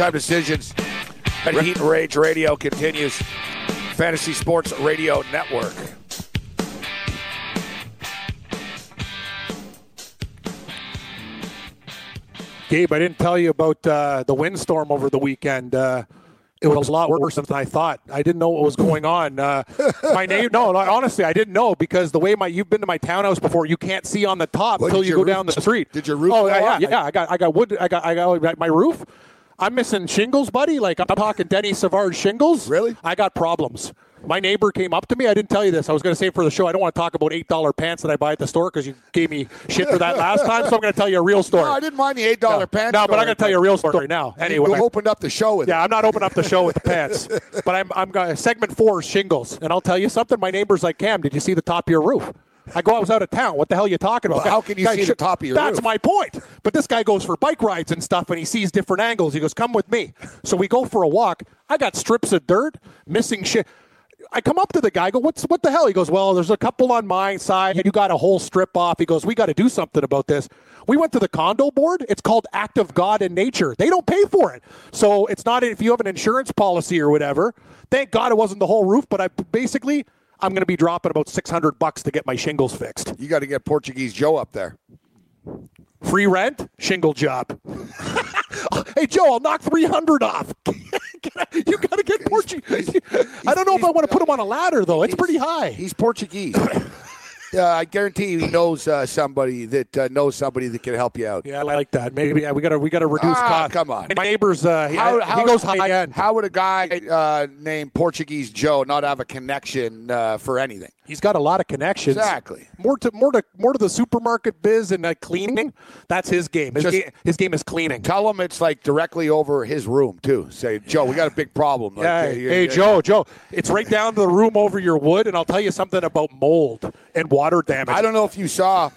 Time decisions. And Heat and Rage Radio continues. Fantasy Sports Radio Network. Gabe, I didn't tell you about uh, the windstorm over the weekend. Uh, it was a lot worse than I thought. I didn't know what was going on. Uh, my name, no, no, honestly, I didn't know because the way my you've been to my townhouse before, you can't see on the top until you go roof- down the street. did your roof Oh yeah, yeah, yeah. I got, I got wood. I got, I got my roof. I'm missing shingles, buddy. Like I'm talking Denny Savard shingles. Really? I got problems. My neighbor came up to me. I didn't tell you this. I was going to say for the show, I don't want to talk about eight dollar pants that I buy at the store because you gave me shit for that last time. So I'm going to tell you a real story. No, I didn't mind the eight dollar no, pants. No, but I'm going to tell you a real story now. Anyway, you opened up the show with. Yeah, it. I'm not opening up the show with the pants, but I'm I'm going segment four shingles, and I'll tell you something. My neighbor's like, Cam, did you see the top of your roof? I go, I was out of town. What the hell are you talking about? Well, how can you Guy, see the top of your head? That's roof? my point. But this guy goes for bike rides and stuff, and he sees different angles. He goes, "Come with me." So we go for a walk. I got strips of dirt, missing shit. I come up to the guy. I go, "What's what the hell?" He goes, "Well, there's a couple on my side, and you got a whole strip off." He goes, "We got to do something about this." We went to the condo board. It's called Act of God and Nature. They don't pay for it, so it's not if you have an insurance policy or whatever. Thank God it wasn't the whole roof, but I basically I'm going to be dropping about 600 bucks to get my shingles fixed. You got to get Portuguese Joe up there. Free rent, shingle job. hey Joe, I'll knock 300 off. you got to get Portuguese. I don't know if I want to put him on a ladder though. It's pretty high. He's Portuguese. uh, I guarantee he knows uh, somebody that uh, knows somebody that can help you out. Yeah, I like that. Maybe yeah, we got to we got to reduce Ah, cost. come on. My neighbor's uh, he, he goes high end. How would a guy uh, named Portuguese Joe not have a connection uh, for anything? He's got a lot of connections. Exactly. More to more to more to the supermarket biz and uh, cleaning. That's his game. His, Just- game. his game is cleaning. Tell him it's like directly over his room too. Say, Joe, we got a big problem. Like, Yeah, hey, hey, you- Joe, Joe, it's right down to the room over your wood, and I'll tell you something about mold and water damage. I don't know if you saw.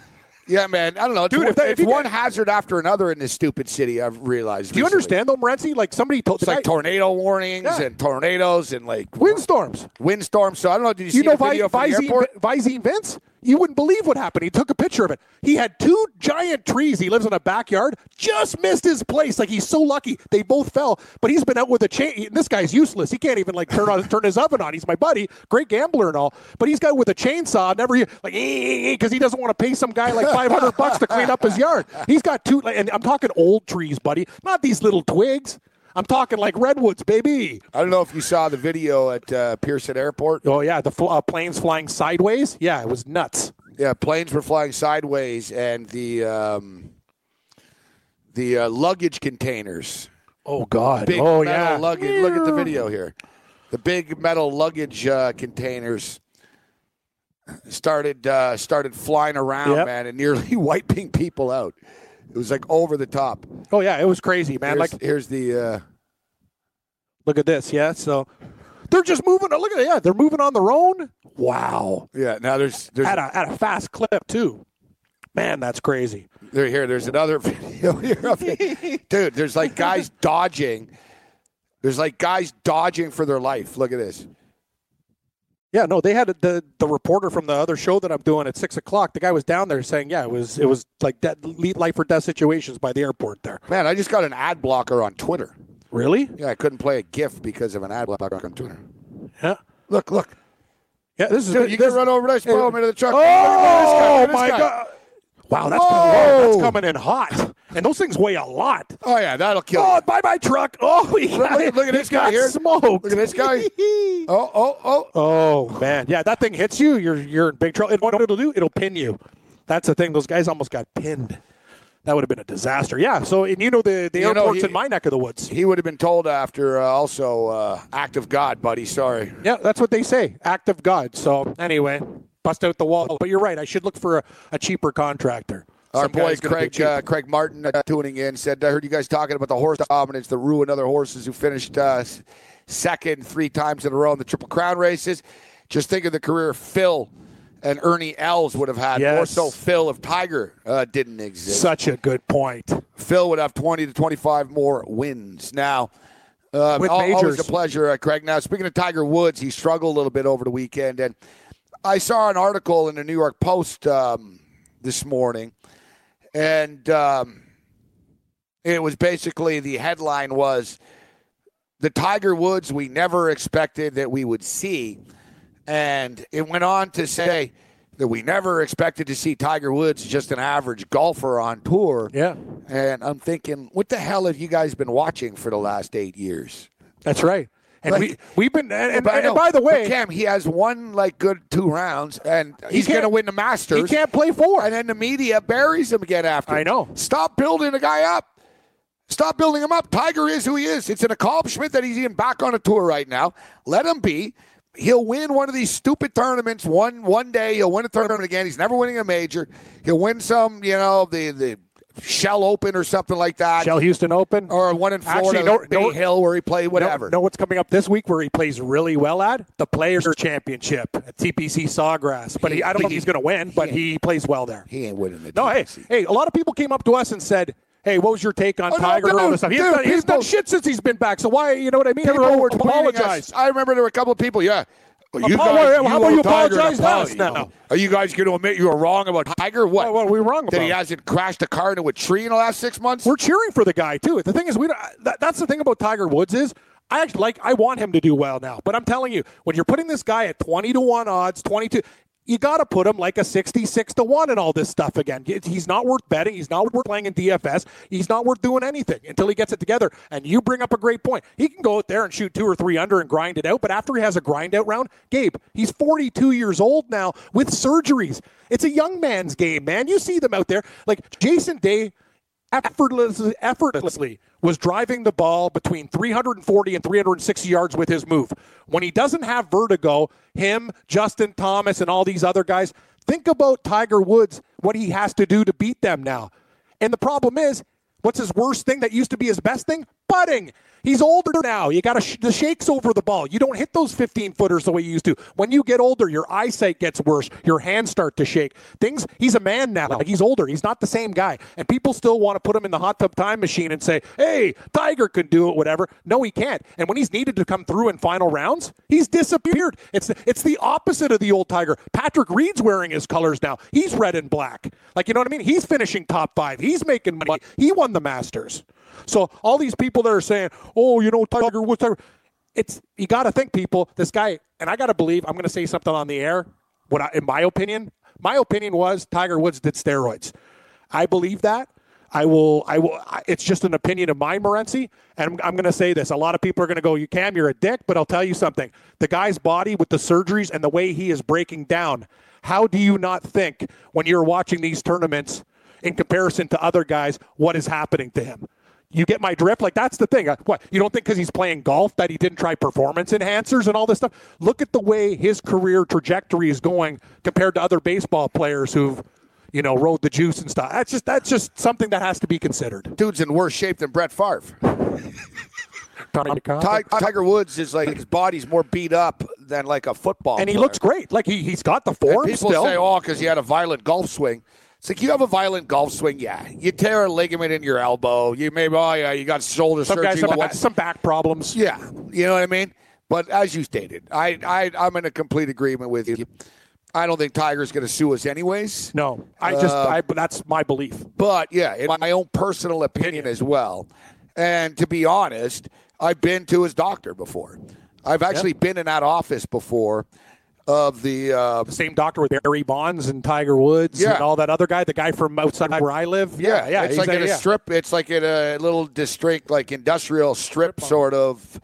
Yeah, man. I don't know, Dude, Dude. if that- if it's one hazard after another in this stupid city. I've realized. Do you recently. understand though, Morency? Like somebody told It's like tornado warnings Yeah. and tornadoes and like windstorms. windstorms. So I don't know. Did you see You know, the video Vi- Visine? Visine Vince? You wouldn't believe what happened. He took a picture of it. He had two giant trees. He lives in a backyard. Just missed his place. Like he's so lucky. They both fell. But he's been out with a chain. This guy's useless. He can't even like turn on turn his oven on. He's my buddy, great gambler and all. But he's got with a chainsaw. Never like because he doesn't want to pay some guy like five hundred bucks to clean up his yard. He's got two. And I'm talking old trees, buddy. Not these little twigs. I'm talking like redwoods, baby. I don't know if you saw the video at uh, Pearson Airport. Oh yeah, the fl- uh, planes flying sideways. Yeah, it was nuts. Yeah, planes were flying sideways, and the um, the uh, luggage containers, Oh God. big oh yeah. luggage. Look at the video here. The big metal luggage uh, containers started uh, started flying around, Yep. man, and nearly wiping people out. It was like over the top. Oh yeah, it was crazy, man. Here's, like, here's the. Uh, look at this. Yeah, so they're just moving. Look at it. Yeah, they're moving on their own. Wow. yeah, now there's there's At a at a fast clip too. Man, that's crazy. There, here, there's another video here of it. Dude, there's like guys dodging. There's like guys dodging for their life. Look at this. Yeah, no, they had the the reporter from the other show that I'm doing at six o'clock. The guy was down there saying, yeah, it was it was like death, life or death situations by the airport there. Man, I just got an ad blocker on Twitter. Really? Yeah, I couldn't play a GIF because of an ad blocker on Twitter. Yeah. Look, look. Yeah, this is Dude, you this, can run over this. Throw him into the truck. Oh Look at this guy, this my guy. god! Wow, that's, oh, that's coming in hot, and those things weigh a lot. Oh yeah, that'll kill. Oh, bye bye truck! Oh, he Look, got, look, look at this guy here. Smoked. Look at this guy. Oh, oh, oh. Oh man, yeah, that thing hits you, you're you're in big trouble. And what it'll do, it'll pin you. That's the thing. Those guys almost got pinned. That would have been a disaster. Yeah. So, and you know the the You know, airport's he- in my neck of the woods. He would have been told after uh, also uh, act of God, buddy. Sorry. Yeah, that's what they say. Act of God. So anyway, bust out the wall. But you're right. I should look for a, a cheaper contractor. Our boy guy's gonna be Craig uh, Craig Martin uh, tuning in said, "I heard you guys talking about the horse dominance that ruined other horses who finished uh, second three times in a row in the Triple Crown races. Just think of the career Phil and Ernie Els would have had. More so, Phil if Tiger uh, didn't exist. Such a good point. Phil would have 20 to 25 more wins. Now, um, With al- always a pleasure, uh, Craig. Now, speaking of Tiger Woods, he struggled a little bit over the weekend, and I saw an article in the New York Post um, this morning, and um, it was basically the headline was the Tiger Woods we never expected that we would see, and it went on to say that we never expected to see Tiger Woods just an average golfer on tour. Yeah, And I'm thinking, what the hell have you guys been watching for the last eight years? that's right. And Like- we we've been and, and, But I and by the but way, Cam, he has one like good two rounds, and he's can't- going to win the Masters. he can't play four. and then the media buries him again after. I know. Stop building the guy up. Stop building him up. Tiger is who he is. It's an accomplishment that he's even back on a tour right now. Let him be. he'll win one of these stupid tournaments. One one day he'll win a tournament again. He's never winning a major. He'll win some, you know, the the Shell Open or something like that, Shell Houston Open. or one in Florida, Actually, no- Bay no- Hill, where he played whatever. Know, know what's coming up this week where he plays really well at? The Players Championship at TPC Sawgrass. But he, I don't know if he's going to win, but he plays well there. He ain't winning the No, hey, TPC. hey, a lot of people came up to us and said, "Hey, what was your take on Oh, no, Tiger and all this stuff?" He's, dude, done, he's done shit since he's been back. So why, you know what I mean? People Everyone were apologize. I remember there were a couple of people. Yeah. Well, you Apo- guys, how about you Tiger apologize to us now? Are you guys going to admit you were wrong about Tiger? What? What- what are we wrong about? That he hasn't crashed a car into a tree in the last six months? We're cheering for the guy too. The thing is, we don't, that, that's the thing about Tiger Woods is I actually like I want him to do well now. But I'm telling you, when you're putting this guy at 20 to one odds, 22. You got to put him like a 66 to 1 and all this stuff again. He's not worth betting. He's not worth playing in DFS. He's not worth doing anything until he gets it together. And you bring up a great point. He can go out there and shoot two or three under and grind it out. But after he has a grind out round, Gabe, he's 42 years old now with surgeries. It's a young man's game, man. You see them out there. Like Jason Day effortlessly, was driving the ball between 340 and 360 yards with his move. When he doesn't have vertigo, him, Justin Thomas, and all these other guys, think about Tiger Woods, what he has to do to beat them now. And the problem is, what's his worst thing that used to be his best thing? Putting. He's older now. You got sh- the shakes over the ball. You don't hit those 15 footers the way you used to. When you get older, your eyesight gets worse. Your hands start to shake. Things. He's a man now. Like he's older. He's not the same guy. And people still want to put him in the hot tub time machine and say, "Hey, Tiger can do it." Whatever. No, he can't. And when he's needed to come through in final rounds, he's disappeared. It's it's the opposite of the old Tiger. Patrick Reed's wearing his colors now. He's red and black. Like you know what I mean? He's finishing top five. He's making money. He won the Masters. So all these people that are saying, "Oh, you know, Tiger Woods," Tiger, it's you got to think, people. This guy, and I got to believe. I'm going to say something on the air. What, I, in my opinion, my opinion was Tiger Woods did steroids. I believe that. I will. I will. It's just an opinion of mine, Morency, and I'm, I'm going to say this. A lot of people are going to go, "You Cam, you're a dick," but I'll tell you something. The guy's body with the surgeries and the way he is breaking down. How do you not think when you're watching these tournaments in comparison to other guys what is happening to him? You get my drift? Like that's the thing. Uh, What you don't think because he's playing golf that he didn't try performance enhancers and all this stuff? Look at the way his career trajectory is going compared to other baseball players who've, you know, rode the juice and stuff. That's just that's just something that has to be considered. Dude's in worse shape than Brett Favre. Ti- Tiger Woods is like his body's more beat up than like a football. and he player. looks great. Like he he's got the And form people still. say, "Oh, because he had a violent golf swing." It's like you have a violent golf swing, yeah. You tear a ligament in your elbow. You maybe, oh yeah, you got shoulder some surgery. guys some, What- some back problems. Yeah, you know what I mean. But as you stated, I, I I'm in a complete agreement with you. I don't think Tiger's going to sue us anyways. No, I just Uh, I that's my belief. But yeah, in my own personal opinion as well. And to be honest, I've been to his doctor before. I've actually been in that office before of the uh, The same doctor with Barry Bonds and Tiger Woods Yeah. and all that other guy, the guy from outside where I live. yeah, yeah, It's he's like a- in a yeah. strip. It's like in a little district, like industrial strip sort of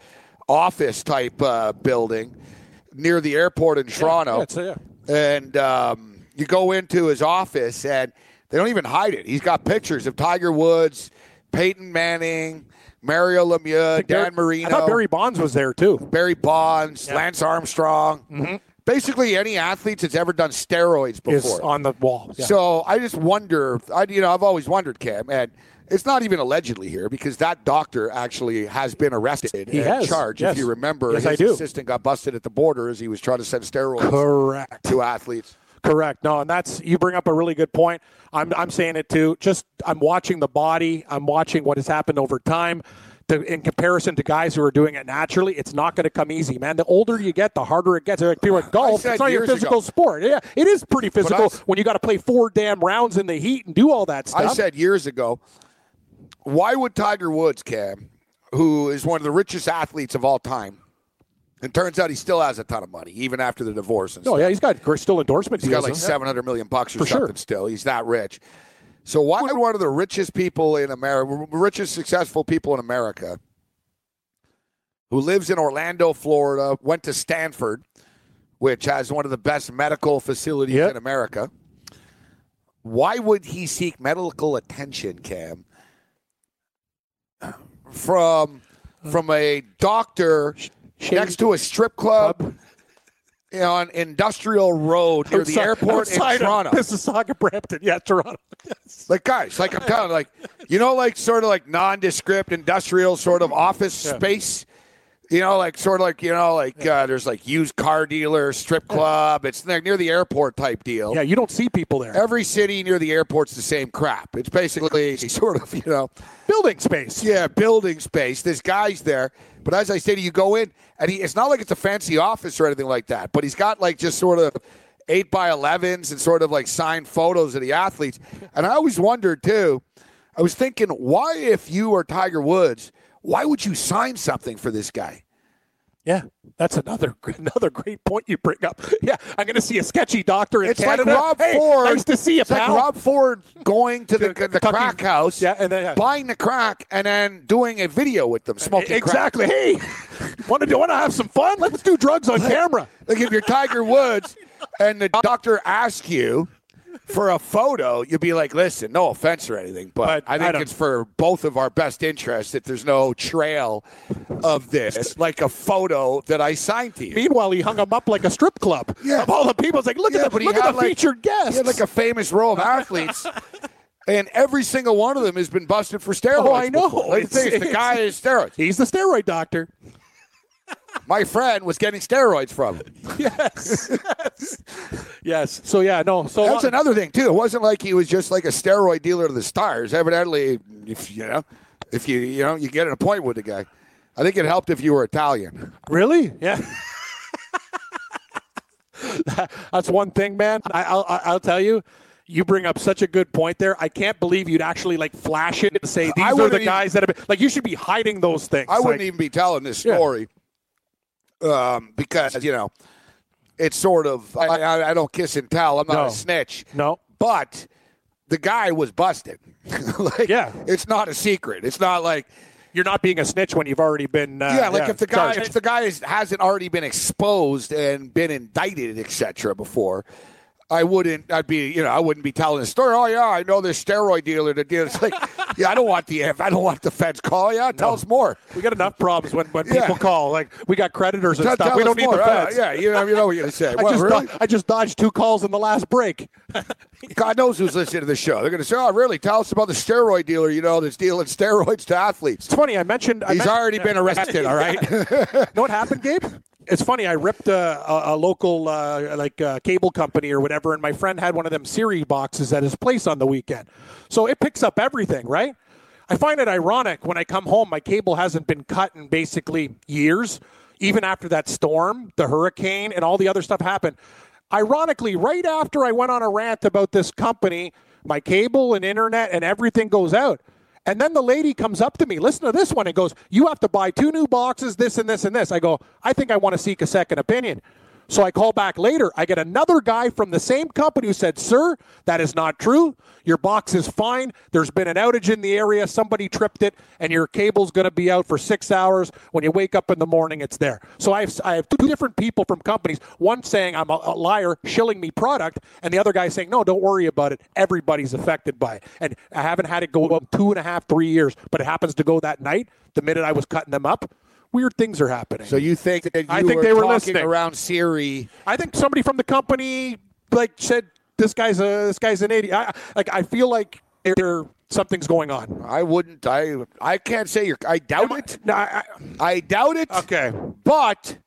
office type uh, building near the airport in Toronto. yeah, it's yeah. And um, you go into his office, and they don't even hide it. He's got pictures of Tiger Woods, Peyton Manning, Mario Lemieux, Dan Marino, I thought Barry Bonds was there too. Barry Bonds, Lance Armstrong. Basically, any athletes that's ever done steroids before Is on the wall. Yeah. So I just wonder. I you know I've always wondered, Cam, and it's not even allegedly here because that doctor actually has been arrested He and has, charged. yes. If you remember, Yes, his I do. assistant got busted at the border as he was trying to send steroids Correct. to athletes. Correct. No, and that's you bring up a really good point. I'm I'm saying it too. Just I'm watching the body. I'm watching what has happened over time. The, in comparison to guys who are doing it naturally, it's not going to come easy, man. The older you get, the harder it gets. Like people at golf, it's not your physical ago. sport. Yeah, it is pretty physical I- when you got to play four damn rounds in the heat and do all that stuff. I said years ago, why would Tiger Woods, Cam, who is one of the richest athletes of all time, and turns out he still has a ton of money even after the divorce and oh stuff. yeah, he's got still endorsement He's got like seven hundred million bucks or For sure. something. Still, he's that rich. So why would one of the richest people in America, richest successful people in America, who lives in Orlando, Florida, went to Stanford, which has one of the best medical facilities Yep. in America, why would he seek medical attention, Cam, from from a doctor next to a strip club? know, on Industrial Road near the airport in Toronto. Mississauga, Brampton. Yeah, Toronto. Like guys, like I'm kind of like, you know, like sort of like nondescript industrial sort of office Yeah. space. You know, like sort of like you know, like uh, there's like used car dealer, strip club. It's near near the airport type deal. Yeah, you don't see people there. Every city near the airport's the same crap. It's basically sort of you know, Building space. yeah, building space. This guys there, but as I say to you, go in and he. It's not like it's a fancy office or anything like that. But he's got like just sort of eight by elevens and sort of like signed photos of the athletes. And I always wondered too. I was thinking, why if you are Tiger Woods, why would you sign something for this guy? Yeah, that's another another great point you bring up. Yeah, I'm going to see a sketchy doctor in It's Canada. like Rob hey, Ford. Nice to see you, It's like. Rob Ford going to the, the crack house, Yeah, and then yeah. buying the crack, and then doing a video with them smoking crack. exactly. Hey, want to want to have some fun? Let's do drugs on camera. Like if you're Tiger Woods and the doctor asks you for a photo, you'd be like, "Listen, no offense or anything, but, But I I think don't- it's for both of our best interests that there's no trail of this, like a photo that I signed to you." Meanwhile, he hung him up like a strip club. Yeah. Of all the people, it's like, look Yeah, at the, look at the like- featured guests. He had like a famous row of athletes. And every single one of them has been busted for steroids. Oh, I know. Like, thing is, the guy is steroids. He's the steroid doctor. My friend was getting steroids from. Yes. yes. So yeah, no. So That's long- another thing too. It wasn't like he was just like a steroid dealer to the stars. Evidently, if you know, if you you know, you get an appointment with the guy. I think it helped if you were Italian. Really? Yeah. That's one thing, man. I, I'll, I'll tell you. You bring up such a good point there. I can't believe you'd actually like flash it and say these I are the even- guys that have been like. You should be hiding those things. I wouldn't Like, even be telling this Yeah. Um, because you know it's sort of I, I, I don't kiss and tell. I'm not No. a snitch. No. but the guy was busted. like, Yeah. it's not a secret. It's not like You're not being a snitch when you've already been. Uh, yeah, like if the guy charged. if the guy is, hasn't already been exposed and been indicted, etc. Before, I wouldn't. I'd be you know I wouldn't be telling the story. Oh yeah, I know this steroid dealer that did. It's like yeah, I don't want the I don't want the feds call. Yeah, tell us more. we got enough problems when, when Yeah. people call. Like we got creditors and Tell, stuff. tell We don't need more. the Uh, feds. yeah, you know, you know what you're gonna say. I just really? do- I just dodged two calls in the last break. God knows who's listening to the show. They're gonna say, "Oh, really? Tell us about the steroid dealer. You know, that's dealing steroids to athletes." It's funny. I mentioned I He's men- already been arrested. All right. know what happened, Gabe? It's funny. I ripped a, a, a local uh, like uh, cable company or whatever, and my friend had one of them Siri boxes at his place on the weekend. So it picks up everything, right? I find it ironic when I come home, my cable hasn't been cut in basically years, even after that storm, the hurricane, and all the other stuff happened. Ironically, right after I went on a rant about this company, my cable and internet and everything goes out. And then the lady comes up to me, listen to this one, and goes, You have to buy two new boxes, this and this and this. I go, I think I want to seek a second opinion. So I call back later. I get another guy from the same company who said, Sir, that is not true. Your box is fine. There's been an outage in the area. Somebody tripped it, and your cable's going to be out for six hours. When you wake up in the morning, it's there. So I have, I have two different people from companies. One saying I'm a, a liar, shilling me product, and the other guy saying, No, don't worry about it. Everybody's affected by it. And I haven't had it go up two and a half, three years, but it happens to go that night, the minute I was cutting them up. Weird things are happening. So you think that you I think were they were talking listening. around Siri? I think somebody from the company like said this guy's a this guy's an idiot. I, like I feel like there something's going on. I wouldn't. I I can't say you're. I doubt it. No, I, I doubt it. Okay. But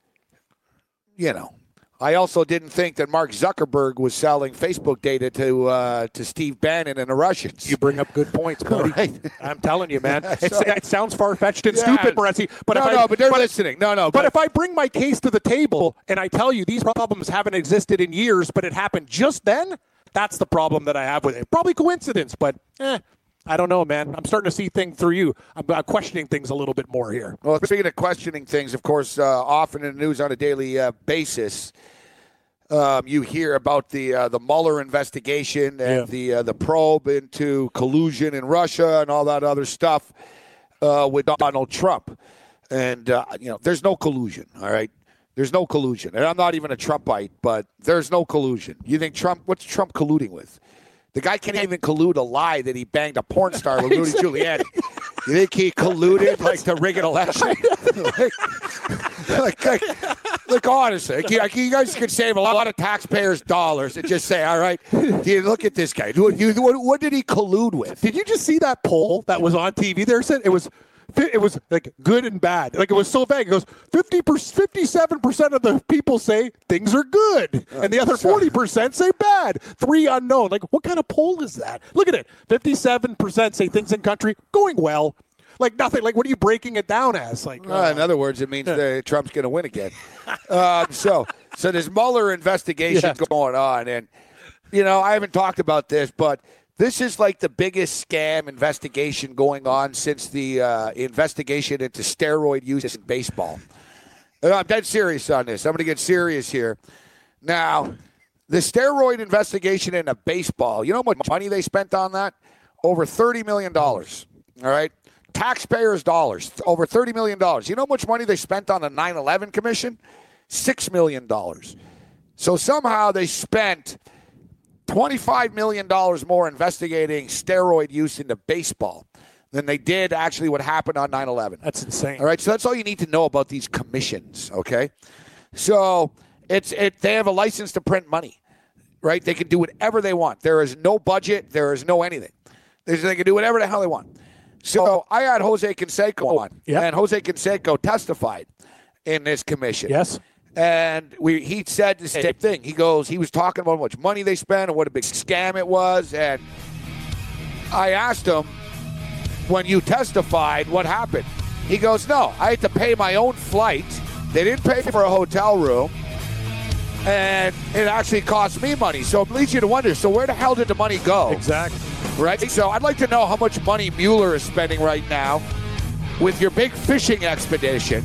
you know, I also didn't think that Mark Zuckerberg was selling Facebook data to uh, to Steve Bannon and the Russians. You bring up good points, buddy. Right. I'm telling you, man. So- it sounds far fetched and Yeah. stupid, Morency. But no, if I, no, but they're but, listening. No, no, But if I bring my case to the table and I tell you these problems haven't existed in years, but it happened just then, that's the problem that I have with it. Probably coincidence, but eh, I don't know, man. I'm starting to see things through you. I'm uh, questioning things a little bit more here. Well, speaking of questioning things, of course, uh, often in the news on a daily uh, basis, um, you hear about the uh, the Mueller investigation and Yeah. the uh, the probe into collusion in Russia and all that other stuff uh, with Donald Trump. And uh, you know, there's no collusion. All right, there's no collusion. And I'm not even a Trumpite, but there's no collusion. You think Trump? What's Trump colluding with? The guy can't even collude a lie that he banged a porn star with Rudy Giuliani. You think he colluded like to rig an election? like, like, like, like, honestly, like, you, like, you guys could save a lot of taxpayers' dollars and just say, all right, you look at this guy. What, what, what did he collude with? Did you just see that poll that was on TV there? Said it was it was like good and bad. Like it was so vague. It goes 50 57% of the people say things are good and the other 40% say bad. Three unknown. Like what kind of poll is that? Look at it. 57% say things in country going well. Like nothing. Like what are you breaking it down as? Like uh, in other words, it means that Trump's going to win again. um, so, so there's Mueller investigation Yes. going on, and you know I haven't talked about this, but this is like the biggest scam investigation going on since the uh, investigation into steroid use in baseball. And I'm dead serious on this. I'm going to get serious here. Now, the steroid investigation into baseball. You know how much money they spent on that? Over thirty million dollars. All right, taxpayers' dollars. Over thirty million dollars. You know how much money they spent on the 9/11 commission? Six million dollars. So somehow they spent $25 million more investigating steroid use into baseball than they did actually what happened on 9 11. That's insane. All right, so that's all you need to know about these commissions, okay? So it's it they have a license to print money, right? They can do whatever they want. There is no budget, there is no anything. They can do whatever the hell they want. So oh. I had Jose Canseco oh, on, Yep. and Jose Canseco testified in this commission. Yes. And we he said the same thing. He goes, he was talking about how much money they spent and what a big scam it was. And I asked him, when you testified, what happened? He goes, no, I had to pay my own flight. They didn't pay for a hotel room. And it actually cost me money. So it leads you to wonder, so where the hell did the money go? Exactly. Right? So I'd like to know how much money Mueller is spending right now with your big fishing expedition.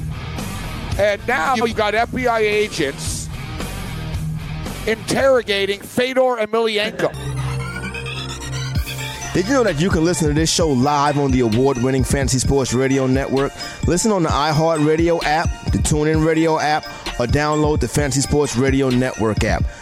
And now you've got FBI agents interrogating Fedor Emelianenko. Did you know that you can listen to this show live on the award winning Fantasy Sports Radio Network? Listen on the iHeartRadio app, the TuneIn Radio app, or download the Fantasy Sports Radio Network app.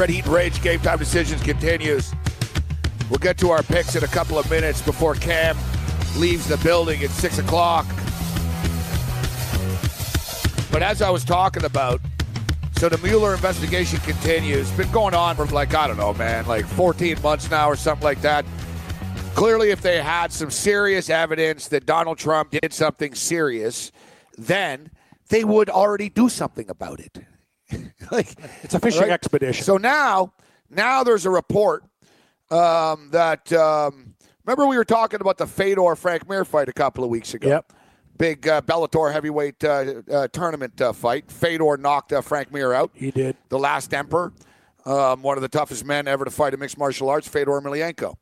Red Heat Rage Game Time Decisions continues. We'll get to our picks in a couple of minutes before Cam leaves the building at 6 o'clock. But as I was talking about, so the Mueller investigation continues. It's been going on for like, I don't know, man, like 14 months now or something like that. Clearly, if they had some serious evidence that Donald Trump did something serious, then they would already do something about it. like It's a fishing Right. expedition. so now, now there's a report um, that um, remember we were talking about the Fedor Frank Mir fight a couple of weeks ago. Yep. Big uh, Bellator heavyweight uh, uh, tournament uh, fight. Fedor knocked uh, Frank Mir out. He did. The last emperor, um, one of the toughest men ever to fight in mixed martial arts, Fedor Emelianenko.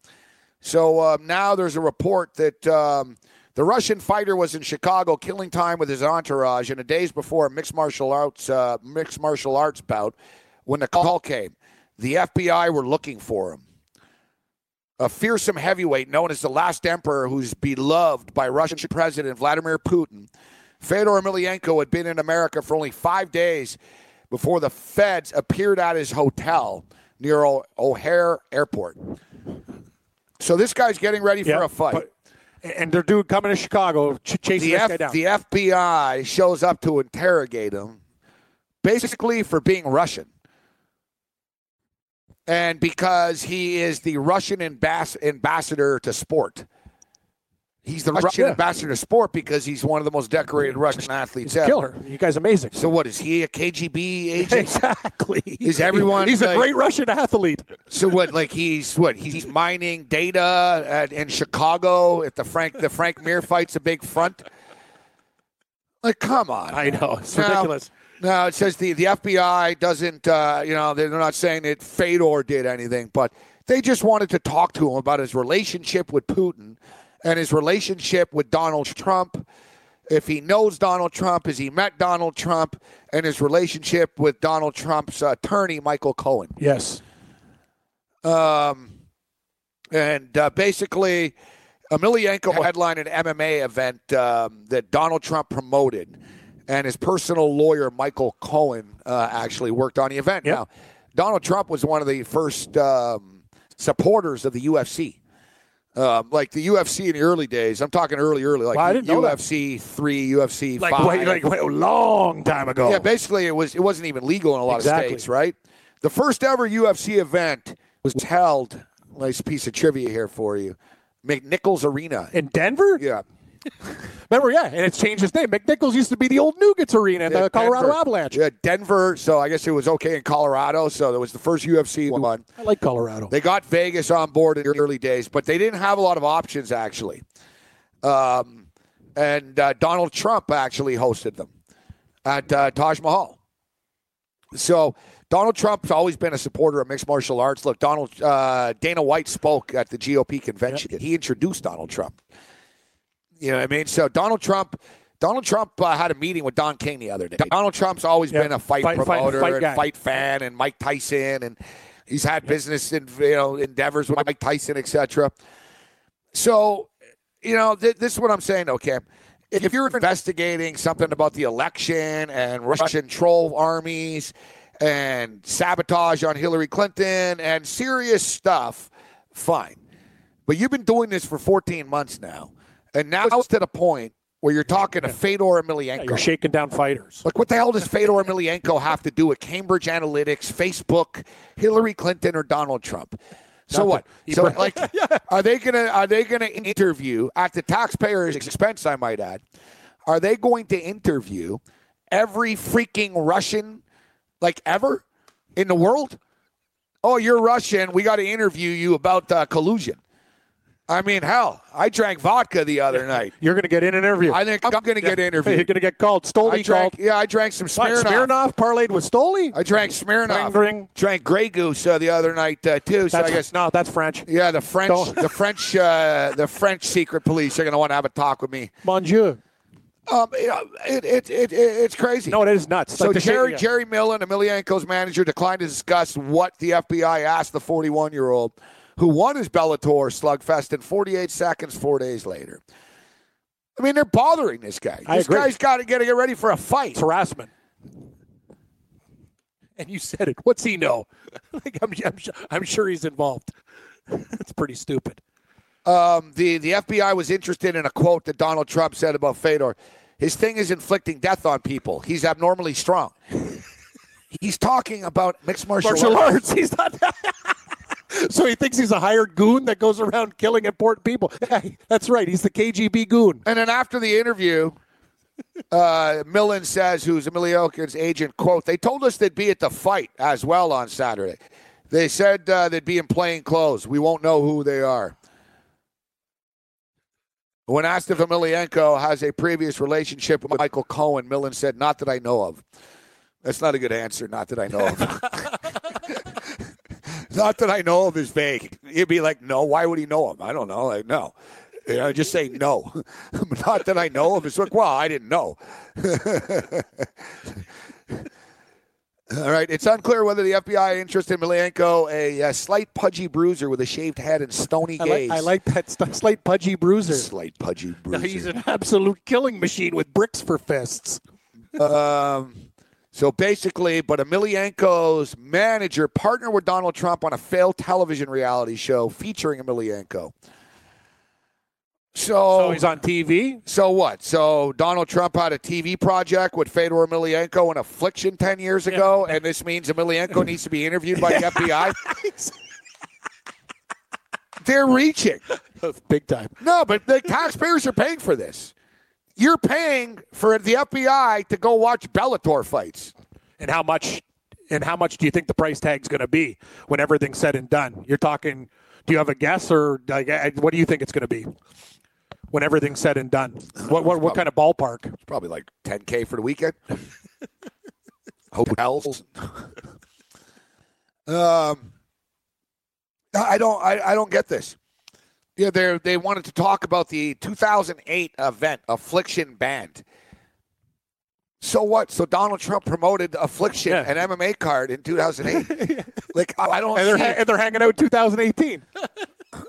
So um, now there's a report that um, the Russian fighter was in Chicago killing time with his entourage, in the days before a mixed martial arts uh, mixed martial arts bout, when the call came, the FBI were looking for him. A fearsome heavyweight known as the last emperor, who's beloved by Russian President Vladimir Putin, Fedor Emelianenko had been in America for only five days before the feds appeared at his hotel near O'Hare Airport. So this guy's getting ready for a fight. And they're doing coming to Chicago, ch- chasing the, this F- guy down. the FBI shows up to interrogate him, basically for being Russian. And because he is the Russian ambass- ambassador to sport. He's the Russian yeah. ambassador to sport because he's one of the most decorated Russian athletes ever. Killer. You guys amazing. So what is he a KGB agent? Exactly. Is everyone He's like- a great Russian athlete. So what? Like he's what? He's mining data at, in Chicago. If the Frank the Frank Mir fight's a big front. Like, come on. I know. It's Now- ridiculous. No, it says the, the FBI doesn't, uh, you know, they're not saying that Fedor did anything, but they just wanted to talk to him about his relationship with Putin and his relationship with Donald Trump. If he knows Donald Trump, has he met Donald Trump, and his relationship with Donald Trump's attorney, Michael Cohen. Yes. Um, and uh, basically, Emelianenko headlined an MMA event um, that Donald Trump promoted, and his personal lawyer Michael Cohen uh, actually worked on the event. Yep. Now, Donald Trump was one of the first um, supporters of the UFC. Um, like the UFC in the early days, I'm talking early, early, like Well, I didn't know. UFC three, UFC Like, five. wait, like, wait, a long time ago. Yeah, basically it was it wasn't even legal in a lot Exactly. of states, right? The first ever UFC event was held. Nice piece of trivia here for you. McNichols Arena. In Denver? Yeah. Remember, yeah, and it's changed its name. McNichols used to be the old Nuggets Arena in Yeah, the Colorado Denver. Avalanche. Yeah, Denver. So I guess it was okay in Colorado. So there was the first UFC one. I like Colorado. They got Vegas on board in the early days, but they didn't have a lot of options actually. Um, and uh, Donald Trump actually hosted them at uh, Taj Mahal. So Donald Trump's always been a supporter of mixed martial arts. Look, Donald uh, Dana White spoke at the GOP convention. He introduced Donald Trump. You know what I mean? So Donald Trump. Donald Trump uh, had a meeting with Don King the other day. Donald Trump's always Yeah, been a fight, fight- fight- promoter fight and fight fan, and Mike Tyson, and he's had business and you know endeavors with Mike Tyson, etc. So, you know, th- this is what I'm saying, though, Cam. If you're investigating something about the election and Russian troll armies and sabotage on Hillary Clinton and serious stuff, fine. But you've been doing this for 14 months now, and now it's to the point where you're talking to Fedor Emelianenko. You're shaking down fighters. Like, what the hell does Fedor Emelianenko have to do with Cambridge Analytics, Facebook, Hillary Clinton, or Donald Trump? So Nothing. what? He So brought- like, are they gonna are they gonna interview at the taxpayer's expense? I might add. Are they going to interview every freaking Russian, like ever, in the world? Oh, you're Russian. We got to interview you about uh, collusion. I mean, hell, I drank vodka the other night. You're going to get in an interview. I think I'm going to get interviewed. You're going to get called. I Stoli drank, called. yeah, I drank some Smirnoff. Smirnoff parlayed with Stoli? I drank Smirnoff. Ring, ring. Drank Grey Goose uh, the other night uh, too. So That's, I guess no, that's French. yeah, the French, Don't- the French, uh, the French secret police are going to want to have a talk with me. Dieu. Um, it, it, it, it it's crazy. No, it is nuts. So Like Jerry. Jerry Millen, Emelianenko's manager, declined to discuss what the FBI asked the 41 year old who won his Bellator slugfest in 48 seconds four days later. I mean, they're bothering this guy. I this agree. guy's got to get to get ready for a fight. It's harassment. And you said it. What's he know? like I'm, I'm, I'm sure he's involved. That's pretty stupid. Um, the the FBI was interested in a quote that Donald Trump said about Fedor. His thing is inflicting death on people. He's abnormally strong. He's talking about mixed martial, Martial arts. arts. He's not. so he thinks he's a hired goon that goes around killing important people. Yeah, that's right. He's the KGB goon. And then after the interview, uh, Millen says, who's Emiliokin's agent, quote, they told us they'd be at the fight as well on Saturday. They said uh, they'd be in plain clothes. We won't know who they are. When asked if Emelianenko has a previous relationship with Michael Cohen, Millen said, not that I know of. That's not a good answer, not that I know of. Not that I know of is vague. You'd be like, no, why would he know him? I don't know. Like, no. You know, just say no. Not that I know of. It's like, well, I didn't know. All right. It's unclear whether the FBI interested in Milenko, a, uh slight pudgy bruiser with a shaved head and stony I gaze. like, I like that st- slight pudgy bruiser. slight pudgy No, bruiser. he's an absolute killing machine with bricks for fists. Um, so basically, but Emelianenko's manager partnered with Donald Trump on a failed television reality show featuring Emelianenko. So, So he's on TV. So what? So Donald Trump had a TV project with Fedor Emelianenko in Affliction 10 years ago, and this means Emelianenko needs to be interviewed by the FBI? they're reaching. Big time. No, but the taxpayers are paying for this. You're paying for the FBI to go watch Bellator fights. And how much? And how much do you think the price tag's going to be when everything's said and done? You're talking. Do you have a guess, or like, uh, what do you think it's going to be when everything's said and done? What what, what kind of ballpark? Probably like 10K for the weekend. Hotels. um, I don't. I, I don't get this. Yeah, they they wanted to talk about the 2008 event, Affliction Banned. So what? So Donald Trump promoted Affliction, Yeah. an MMA card in 2008. like I I don't And they're see ha- and they're hanging out in 2018.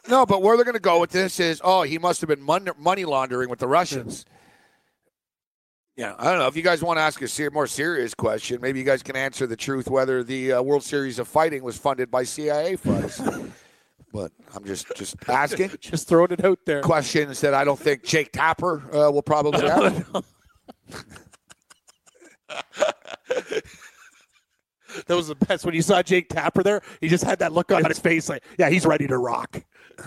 No, but where they're going to go with this is, oh, he must have been mon- money laundering with the Russians. Yeah, I don't know. If you guys want to ask a ser- more serious question, maybe you guys can answer the truth whether the uh, World Series of Fighting was funded by CIA funds. but I'm just just asking Just throwing it out there. questions that I don't think Jake Tapper uh, will probably have. That was the best. When you saw Jake Tapper there, he just had that look on his face like, yeah, he's ready to rock.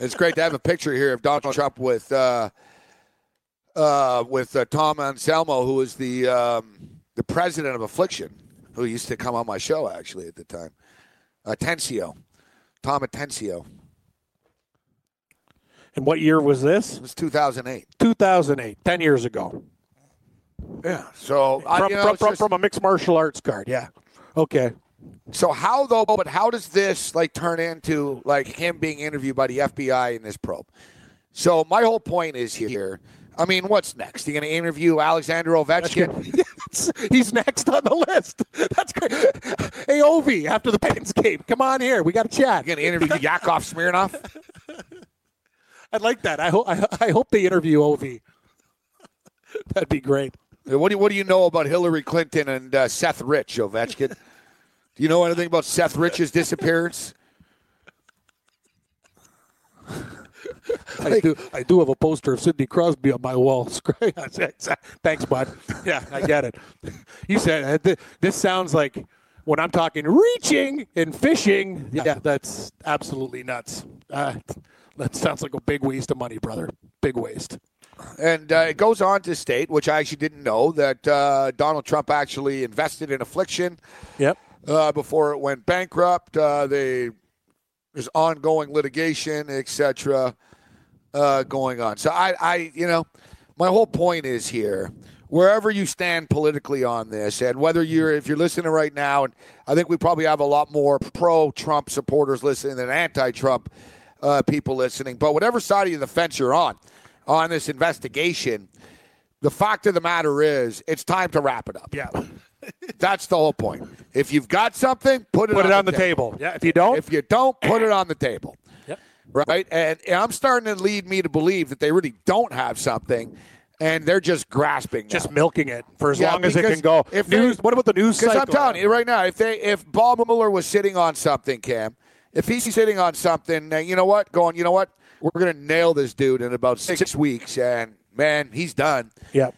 It's great to have a picture here of Donald Trump with uh, uh, with uh, Tom Anselmo, who was the um, the president of Affliction, who used to come on my show actually at the time. Atencio, Tom Atencio. And what year was this? It was 2008. 2008, 10 years ago. Yeah. So I, From, you know, from, from, just- from a mixed martial arts card, yeah. Okay. so how though? But how does this like turn into like him being interviewed by the FBI in this probe? So my whole point is here. I mean, what's next? You're going to interview Alexander Ovechkin? He's next on the list. That's great. Hey, Ovi, after the Pens game, come on here. We got to chat. You going to interview Yakov Smirnoff? I'd like that. I hope I, I hope they interview Ovi. That'd be great. What do you, what do you know about Hillary Clinton and uh, Seth Rich, Ovechkin? do you know anything about Seth Rich's disappearance? I do. I do have a poster of Sidney Crosby on my wall. Thanks, bud. Yeah, I get it. You said uh, this sounds like when I'm talking reaching and fishing. Yeah, that's absolutely nuts. Uh, that sounds like a big waste of money, brother. Big waste. And uh, it goes on to state, which I actually didn't know, that uh, Donald Trump actually invested in Affliction Yep. uh, before it went bankrupt. Uh, they there's ongoing litigation, etc., uh, going on. So I, I, you know, my whole point is here. Wherever you stand politically on this, and whether you're if you're listening right now, and I think we probably have a lot more pro-Trump supporters listening than anti-Trump uh, people listening. But whatever side of the fence you're on on this investigation, the fact of the matter is, it's time to wrap it up. Yeah. That's the whole point. If you've got something, put it Put on it on the table. Yeah. If you don't, If you don't, put it on the table. Right? And, and I'm starting to lead me to believe that they really don't have something and they're just grasping. just now. milking it for as Yeah, long as it can go. if they- news. what about the news Because? I'm telling you right now, if they if Bob Mueller was sitting on something, Cam, if he's sitting on something, you know what? Going, you know what? We're gonna nail this dude in about six weeks, and man, he's done. Yeah.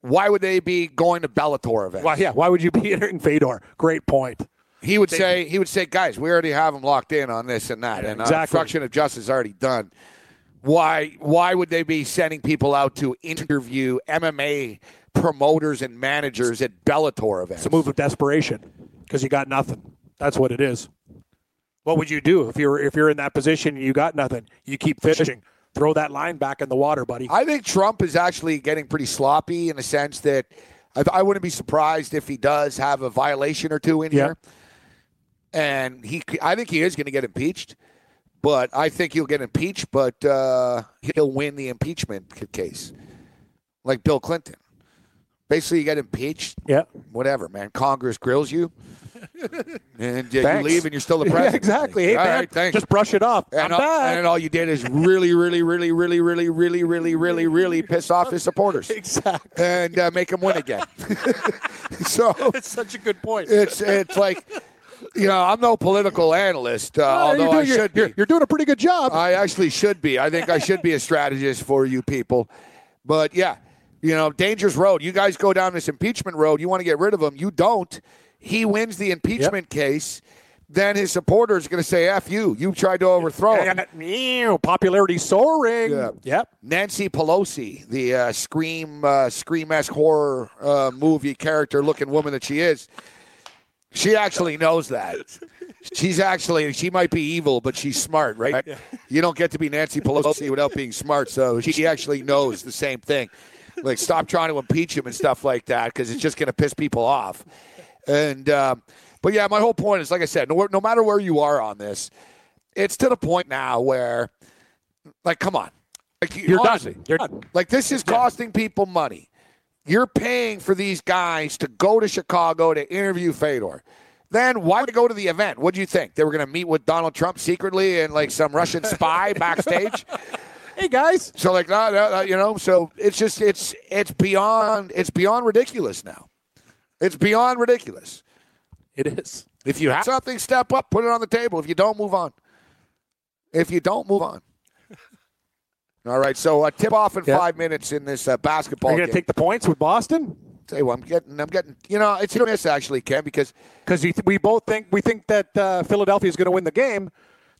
Why would they be going to Bellator events? Why? Yeah. Why would you be in Fedor? Great point. He would say, he would say, guys, we already have him locked in on this and that, and uh, exactly. obstruction of justice is already done. Why? Why would they be sending people out to interview MMA promoters and managers at Bellator events? It's a move of desperation because you got nothing. That's what it is. What would you do if you're if you're in that position and you got nothing? You keep fishing. Throw that line back in the water, buddy. I think Trump is actually getting pretty sloppy in the sense that I, I wouldn't be surprised if he does have a violation or two in Yeah. here, and he, I think he is going to get impeached. But I think he'll get impeached, but uh, he'll win the impeachment case, like Bill Clinton. Basically, you get impeached, yeah. whatever, man. Congress grills you, and uh, you leave, and you're still the Yeah, president. exactly. Hey, All man, right, thanks. just brush it off. And I'm all, back. and all you did is really, really, really, really, really, really, really, really, really piss off his supporters exactly. and uh, make him win again. so It's such a good point. it's it's like, you know, I'm no political analyst, uh, you're although I should you're, be. you're doing a pretty good job. I actually should be. I think I should be a strategist for you people. But yeah, you know, dangerous road. You guys go down this impeachment road. You want to get rid of him. You don't. He wins the impeachment case. then his supporters are going to say, F you. You tried to overthrow him. Popularity soaring. Yeah. Yep. Nancy Pelosi, the uh, scream uh, scream esque horror uh, movie character looking woman that she is, she actually knows that. She's actually she might be evil, but she's smart, right? You don't get to be Nancy Pelosi without being smart. So she actually knows the same thing. Like stop trying to impeach him and stuff like that because it's just going to piss people off. And um, but yeah, my whole point is like I said, no, no matter where you are on this, it's to the point now where, like, come on, like You're honestly, done. You're done. like this is costing people money. You're paying for these guys to go to Chicago to interview Fedor. Then why would go to the event? What do you think? They were going to meet with Donald Trump secretly and like some Russian spy backstage? Hey guys. So like, no, no, no, you know, so it's just it's it's beyond it's beyond ridiculous now. It's beyond ridiculous. It is. If you have something, step up, put it on the table. If you don't, move on. If you don't, move on. All right, so uh, tip off in Yeah. five minutes in this uh, basketball Are you going game. to take the points with Boston? Tell you what, I'm getting, I'm getting, you know, it's hit or miss actually, Ken, because Because we both think we think that uh, Philadelphia is going to win the game.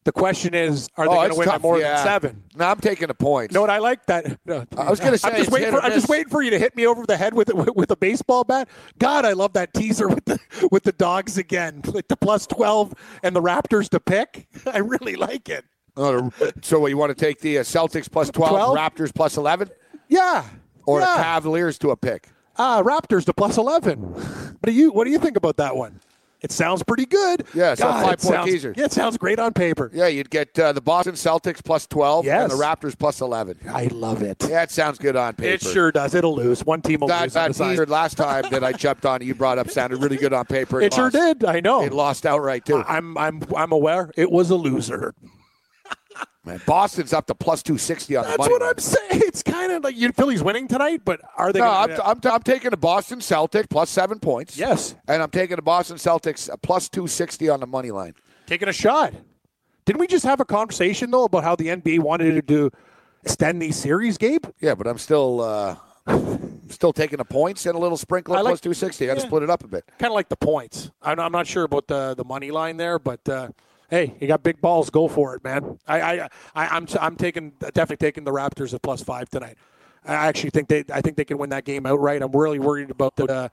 The question is, are they oh, going to win by more yeah. than seven? No, I'm taking the points. You know what I like that. no, I was gonna say I'm just waiting for I'm just waiting for you to hit me over the head with with, with a baseball bat. God, I love that teaser with the with the dogs again, like the plus twelve and the Raptors to pick. I really like it. So what, you want to take the uh, Celtics plus 12, 12? Raptors plus 11, Yeah. or yeah. the Cavaliers to a pick? Ah, Raptors to plus eleven. What do you What do you think about that one? It sounds pretty good. Yeah, so God, five it point sounds- teaser. Yeah, it sounds great on paper. Yeah, you'd get uh, the Boston Celtics plus 12 and the Raptors plus 11. I love it. Yeah, it sounds good on paper. It sure does. It'll lose. One team will That, lose. that teaser last time that I jumped on, you brought up, sounded really good on paper. It sure did. I know. It lost outright, too. I'm I'm I'm aware. It was a loser. Man, Boston's up to plus 260 on the money. That's what. I'm saying. It's kind of like you Philly's winning tonight, but are they? No, I'm, I'm, I'm taking the Boston Celtics plus seven points. Yes. And I'm taking the Boston Celtics plus 260 on the money line. taking a shot. Didn't we just have a conversation though about how the NBA wanted to do extend these series, Gabe? Yeah, but I'm still uh, still taking the points and a little sprinkler I like- plus 260. I got to split it up a bit. Kind of like the points. I'm, I'm not sure about the the money line there, but uh, hey, you got big balls. Go for it, man. I I, I I'm I'm taking definitely taking the Raptors at plus five tonight. I actually think they I think they can win that game outright. I'm really worried about the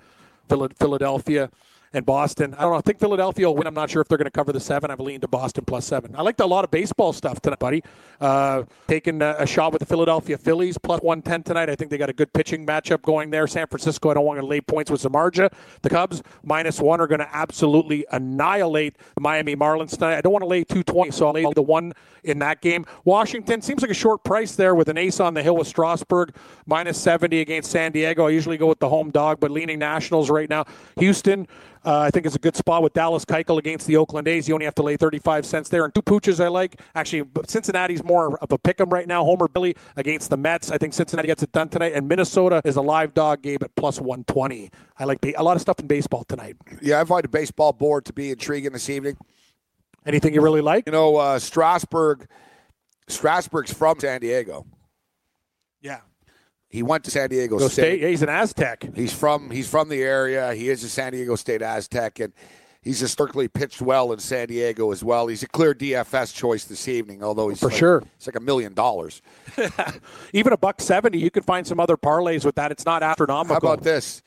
uh, Philadelphia and Boston. I don't know. I think Philadelphia will win. I'm not sure if they're going to cover the seven. I've leaned to Boston plus seven. I liked a lot of baseball stuff tonight, buddy. Uh, taking a, shot with the Philadelphia Phillies plus 110 tonight. I think they got a good pitching matchup going there. San Francisco, I don't want to lay points with Samardzija. The Cubs minus one are going to absolutely annihilate the Miami Marlins tonight. I don't want to lay 220, so I'll lay the one in that game. Washington seems like a short price there with an ace on the hill with Strasburg minus 70 against San Diego. I usually go with the home dog, but leaning Nationals right now. Houston, uh, I think is a good spot with Dallas Keuchel against the Oakland A's. You only have to lay 35 cents there. And two pooches I like. Actually, Cincinnati's more of a pick 'em right now. Homer Bailey against the Mets. I think Cincinnati gets it done tonight. And Minnesota is a live dog game at plus 120. I like a lot of stuff in baseball tonight. Yeah, I find the baseball board to be intriguing this evening. Anything you really like? You know, uh, Strasburg, Strasburg's from San Diego. Yeah. He went to San Diego Go State. State. Yeah, he's an Aztec. He's from he's from the area. He is a San Diego State Aztec, and he's historically pitched well in San Diego as well. He's a clear DFS choice this evening, although he's For like, sure. It's like a million dollars. Even a buck 70, you could find some other parlays with that. It's not astronomical. How about this?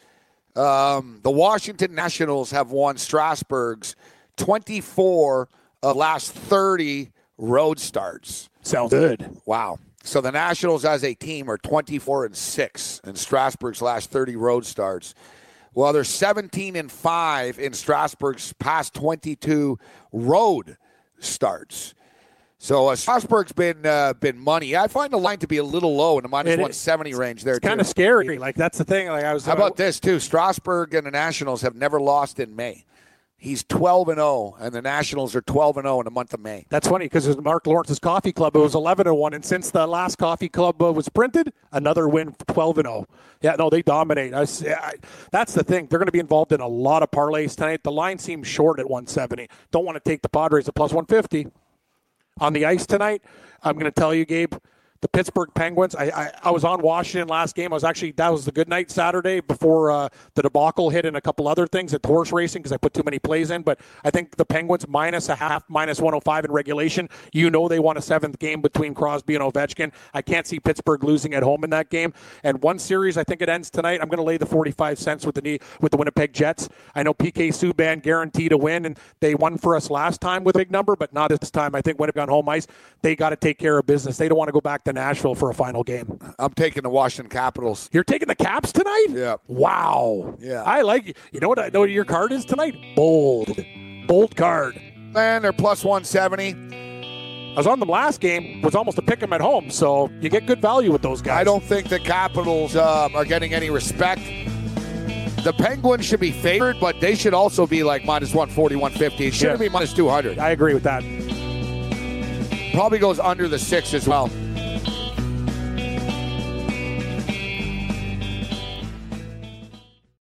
Um, the Washington Nationals have won Strasburg's 24 of last 30 road starts. Sounds good. Wow. So the Nationals as a team are 24 and 6 in Strasburg's last 30 road starts. Well, they're 17 and 5 in Strasburg's past 22 road starts. So uh, Strasburg's been uh, been money. I find the line to be a little low in the minus is. 170 range there. It's kind of scary. Like, that's the thing. Like, I was. How about this too? Strasburg and the Nationals have never lost in May. He's 12 and 0, and the Nationals are 12 and 0 in the month of May. That's funny because it was Mark Lawrence's Coffee Club it was 11 and 1, and since the last Coffee Club uh, was printed, another win 12 and 0. Yeah, no, they dominate. I, I- that's the thing. They're going to be involved in a lot of parlays tonight. The line seems short at 170. Don't want to take the Padres at plus 150 on the ice tonight. I'm going to tell you, Gabe, the Pittsburgh Penguins. I, I, I was on Washington last game. I was actually that was the good night Saturday before uh, the debacle hit and a couple other things at horse racing because I put too many plays in. But I think the Penguins minus a half, minus 105 in regulation. You know they won a seventh game between Crosby and Ovechkin. I can't see Pittsburgh losing at home in that game. And one series, I think it ends tonight. I'm going to lay the 45 cents with the with the Winnipeg Jets. I know PK Subban guaranteed to win, and they won for us last time with a big number, but not this time. I think Winnipeg on home ice, they got to take care of business. They don't want to go back to Nashville for a final game. I'm taking the Washington Capitals. You're taking the Caps tonight? Yeah. Wow. Yeah. I like you. know what I know what your card is tonight? Bold. Bold card. Man, they're plus 170. I was on them last game. Was almost a pick 'em at home, so you get good value with those guys. I don't think the Capitals um, are getting any respect. The Penguins should be favored, but they should also be like minus 140, 150. It shouldn't Yeah. be minus 200. I agree with that. Probably goes under the six as well.